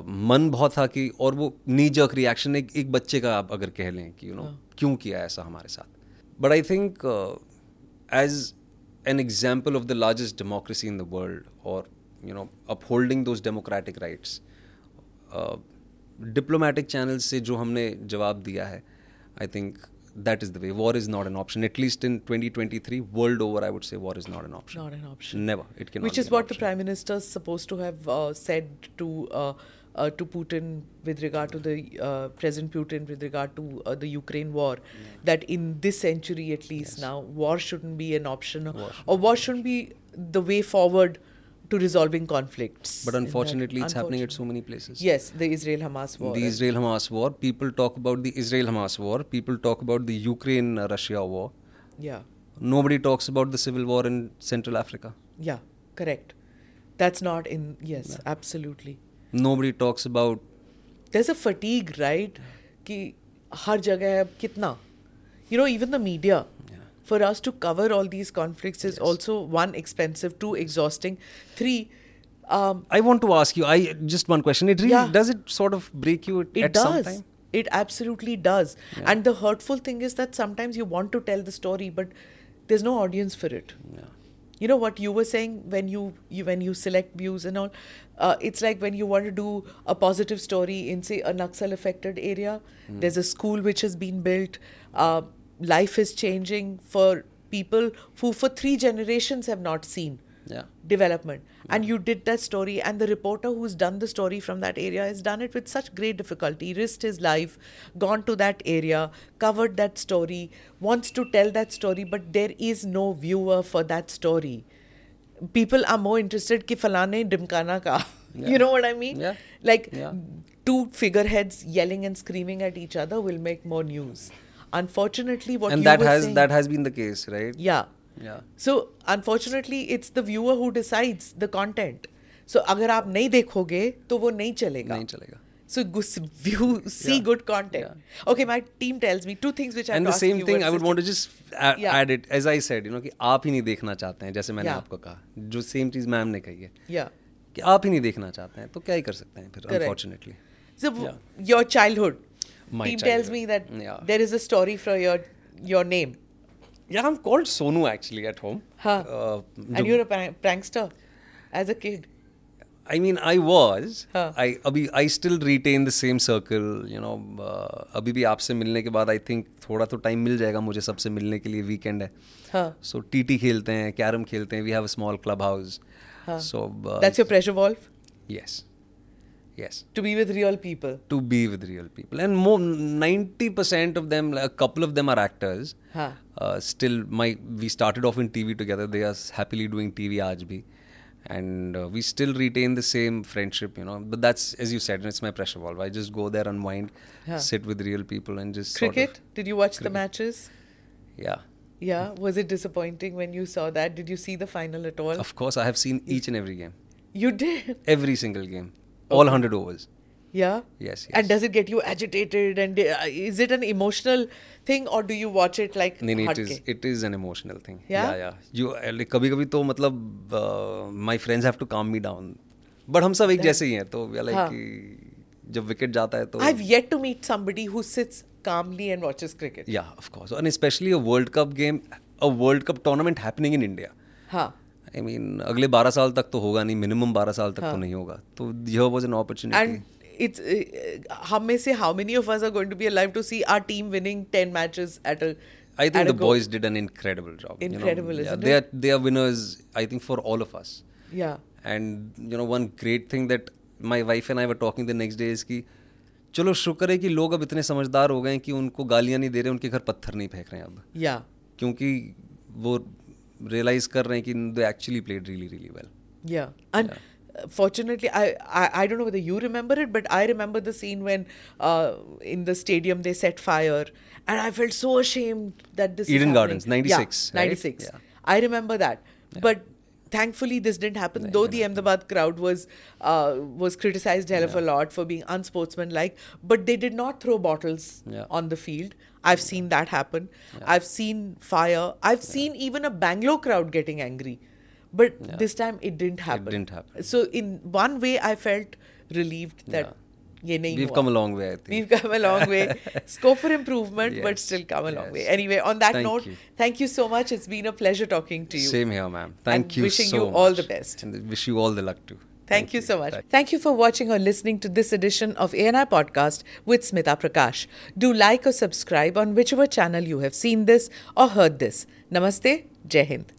मन बहुत था कि और वो नीजक reaction एक एक बच्चे का आप अगर कह लें कि यू नो हाँ। क्यों किया ऐसा हमारे साथ? But I think as an example of the largest democracy in the world or you know upholding those democratic rights uh, diplomatic channels से जो हमने जवाब दिया है I think that is the way war is not an option at least in 2023 world over I would say war is not an option Not an option. never it cannot Which be is an what the option. prime minister is supposed to have uh, to Putin with regard to the uh, President Putin with regard to uh, the Ukraine war, that in this century at least Yes. now war shouldn't be an option, War or war shouldn't be the way forward to resolving conflicts. but that- unfortunately it's happening at so many places Yes, the Israel-Hamas war. the Israel Hamas war people talk about the Israel Hamas war people talk about the Ukraine Russia war yeah, nobody talks about the civil war in Central Africa yeah, correct. That's not in. Yes, absolutely nobody talks about there's a fatigue right ki har jagah hai kitna you know even the media yeah. for us to cover all these conflicts is yes. also one expensive two exhausting three um, i want to ask you i just one question it really yeah. does it sort of break you at, it does. some time it absolutely does yeah. and the hurtful thing is that sometimes you want to tell the story but there's no audience for it yeah you know what you were saying when you, you when you select views and all? Uh, it's like when you want to do a positive story in say a naxal affected area. Hmm. there's a school which has been built. Uh, life is changing for people who for three generations have not seen Yeah. development and you did that story and the reporter who's done the story from that area has done it with such great difficulty risked his life gone to that area covered that story wants to tell that story but there is no viewer for that story people are more interested ki falane dimkana ka Yeah. you know what i mean Yeah. like Yeah. two figureheads yelling and screaming at each other will make more news unfortunately what and that has saying, that has been the case, right? yeah so unfortunately it's the viewer who decides the content so अगर आप नहीं देखोगे तो वो नहीं चलेगा. नहीं चलेगा. So view see good content okay my team tells me two things which I I same thing would to just add it as I said you know कि आप ही नहीं देखना चाहते हैं जैसे मैंने yeah. आपको कहा जो सेम चीज़ मैम ने कही है. या कि आप ही नहीं देखना चाहते हैं तो क्या ही कर सकते हैं फिर unfortunately so your childhood team tells me that there is a story from your your name Yeah, I'm called Sonu actually at home. Huh. Uh, and you're a prank- prankster as a kid I mean, I was. हाँ. I अभी I still retain the same circle. You know, uh, अभी भी आपसे मिलने के बाद I think थोड़ा तो टाइम मिल जाएगा मुझे सबसे मिलने के लिए वीकेंड है. हाँ So TT खेलते हैं, कैरम खेलते हैं. We have a small club house. हाँ. So uh, that's your pressure valve yes, Yes. To be with real people. To be with real people. And more, 90% of them, like a couple of them are actors. Huh. Uh, still, my we started off in TV together. They are happily doing TV aaj. And uh, we still retain the same friendship, you know. But that's, as you said, it's my pressure valve. I just go there, unwind, huh. sit with real people and just. Cricket? Sort of Did you watch cricket. the matches? Yeah. Yeah. Was it disappointing when you saw that? Did you see the final at all? Of course. I have seen each and every game. You did? Every single game. All Okay. hundred overs. Yeah. Yes, yes. And does it get you agitated? And uh, is it an emotional thing, or do you watch it like नहीं नहीं it is it is an emotional thing Yeah? yeah yeah you like कभी कभी तो मतलब uh, my friends have to calm me down but हम सब एक जैसे ही हैं तो we are like हाँ. कि जब विकेट जाता है तो I've yet to meet somebody who sits calmly and watches cricket. yeah of course and especially a world cup game a world cup tournament happening in India हाँ. I mean अगले 12 साल तक तो होगा नहीं मिनिमम 12 साल तक हाँ. तो नहीं होगा तो यह an opportunity And it's uh, हम में से how many of us are going to be alive to see our team winning 10 matches at a I think the boys did an incredible job Incredible, you know. Incredible, yeah, isn't they are they are winners I think for all of us Yeah. and you know one great thing that my wife and I were talking the next day is कि चलो शुक्र है कि लोग अब इतने समझदार हो गए हैं कि उनको गालियाँ नहीं दे रहे उनके घर पत्थर नहीं फेंक रहे हैं अब Yeah. क्योंकि वो realize kar rahe ki they actually played really really well yeah and yeah. Fortunately, I, I, I don't know whether you remember it, but I remember the scene when uh, in the stadium they set fire, and I felt so ashamed that this Eden Gardens ninety six ninety six. Yeah. I remember that, but thankfully this didn't happen though the Ahmedabad crowd was uh, was criticized hell yeah. of a lot for being unsportsmanlike but they did not throw bottles yeah. on the field I've seen that happen. I've seen fire. I've seen even a Bangalore crowd getting angry. But this time it didn't happen. It didn't happen. So in one way I felt relieved that ye nahi We've come a long way, I think. We've come a long way. Scope for improvement, but still come a long yes. way. Anyway, on that Thank note, you. thank you so much. It's been a pleasure talking to you. Same here, ma'am. Thank And you wishing so you all much. the best. And wish you all the luck too. Thank, you so much. Thank- Thank you for watching or listening to this edition of ANI Podcast with Smita Prakash. Do like or subscribe on whichever channel you have seen this or heard this. Namaste. Jai Hind.